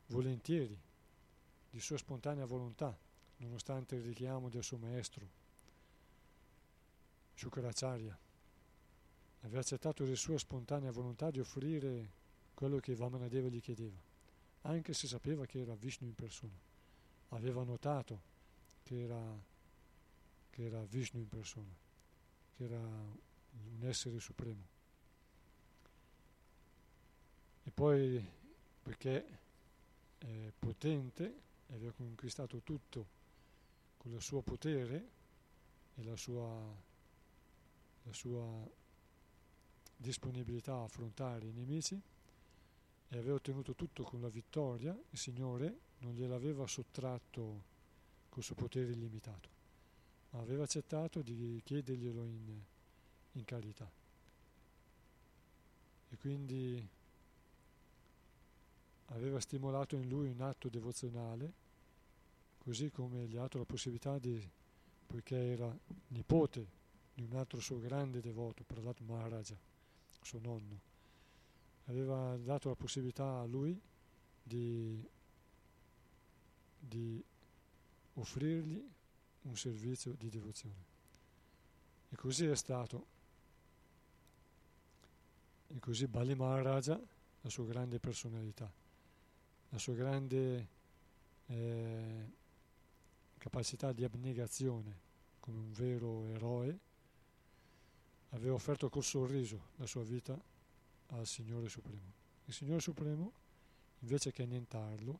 volentieri, di sua spontanea volontà, nonostante il richiamo del suo maestro, Shukaracharya, aveva accettato di sua spontanea volontà di offrire quello che Vamanadeva gli chiedeva anche se sapeva che era Vishnu in persona. Aveva notato che era, che era Vishnu in persona, che era un essere supremo. E poi, perché è potente, aveva conquistato tutto con il suo potere e la sua, la sua disponibilità a affrontare i nemici, e aveva ottenuto tutto con la vittoria, il Signore non gliel'aveva sottratto col suo potere illimitato, ma aveva accettato di chiederglielo in, in carità. E quindi aveva stimolato in lui un atto devozionale, così come gli ha dato la possibilità di, poiché era nipote di un altro suo grande devoto, Prahlad Maharaja, suo nonno, aveva dato la possibilità a lui di, di offrirgli un servizio di devozione. E così è stato. E così Bali Maharaja, la sua grande personalità, la sua grande eh, capacità di abnegazione come un vero eroe, aveva offerto col sorriso la sua vita al Signore Supremo. Il Signore Supremo, invece che annientarlo,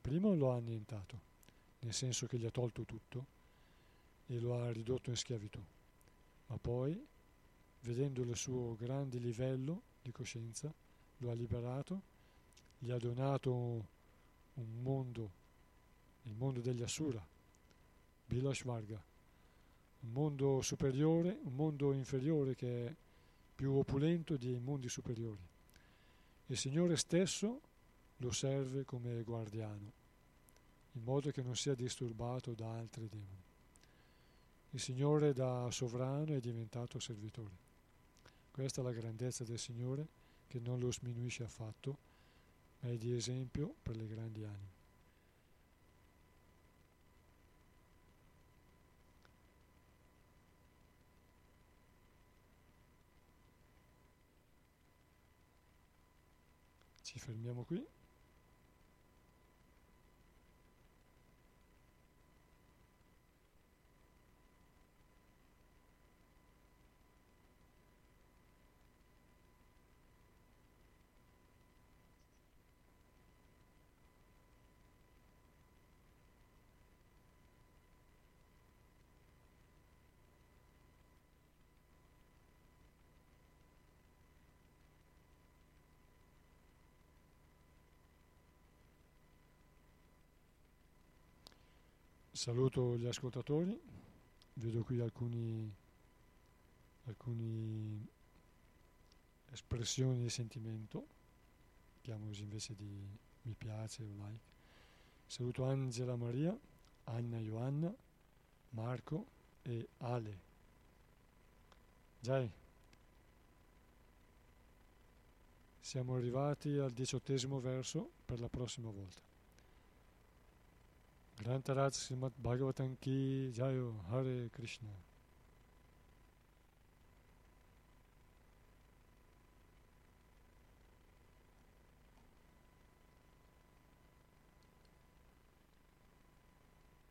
prima lo ha annientato, nel senso che gli ha tolto tutto e lo ha ridotto in schiavitù, ma poi, vedendo il suo grande livello di coscienza, lo ha liberato, gli ha donato un mondo, il mondo degli Asura, Bilashvarga, un mondo superiore, un mondo inferiore che è più opulento dei mondi superiori. Il Signore stesso lo serve come guardiano, in modo che non sia disturbato da altri demoni. Il Signore da sovrano è diventato servitore. Questa è la grandezza del Signore che non lo sminuisce affatto, ma è di esempio per le grandi anime. Ci fermiamo qui. Saluto gli ascoltatori, vedo qui alcuni espressioni di sentimento, chiamo così invece di mi piace o like. Saluto Angela Maria, Anna Joanna, Marco e Ale. Jai. Siamo arrivati al diciottesimo verso per la prossima volta. ग्रंथराज धनतराज श्रीमद्भागवतम की जायो हरे कृष्ण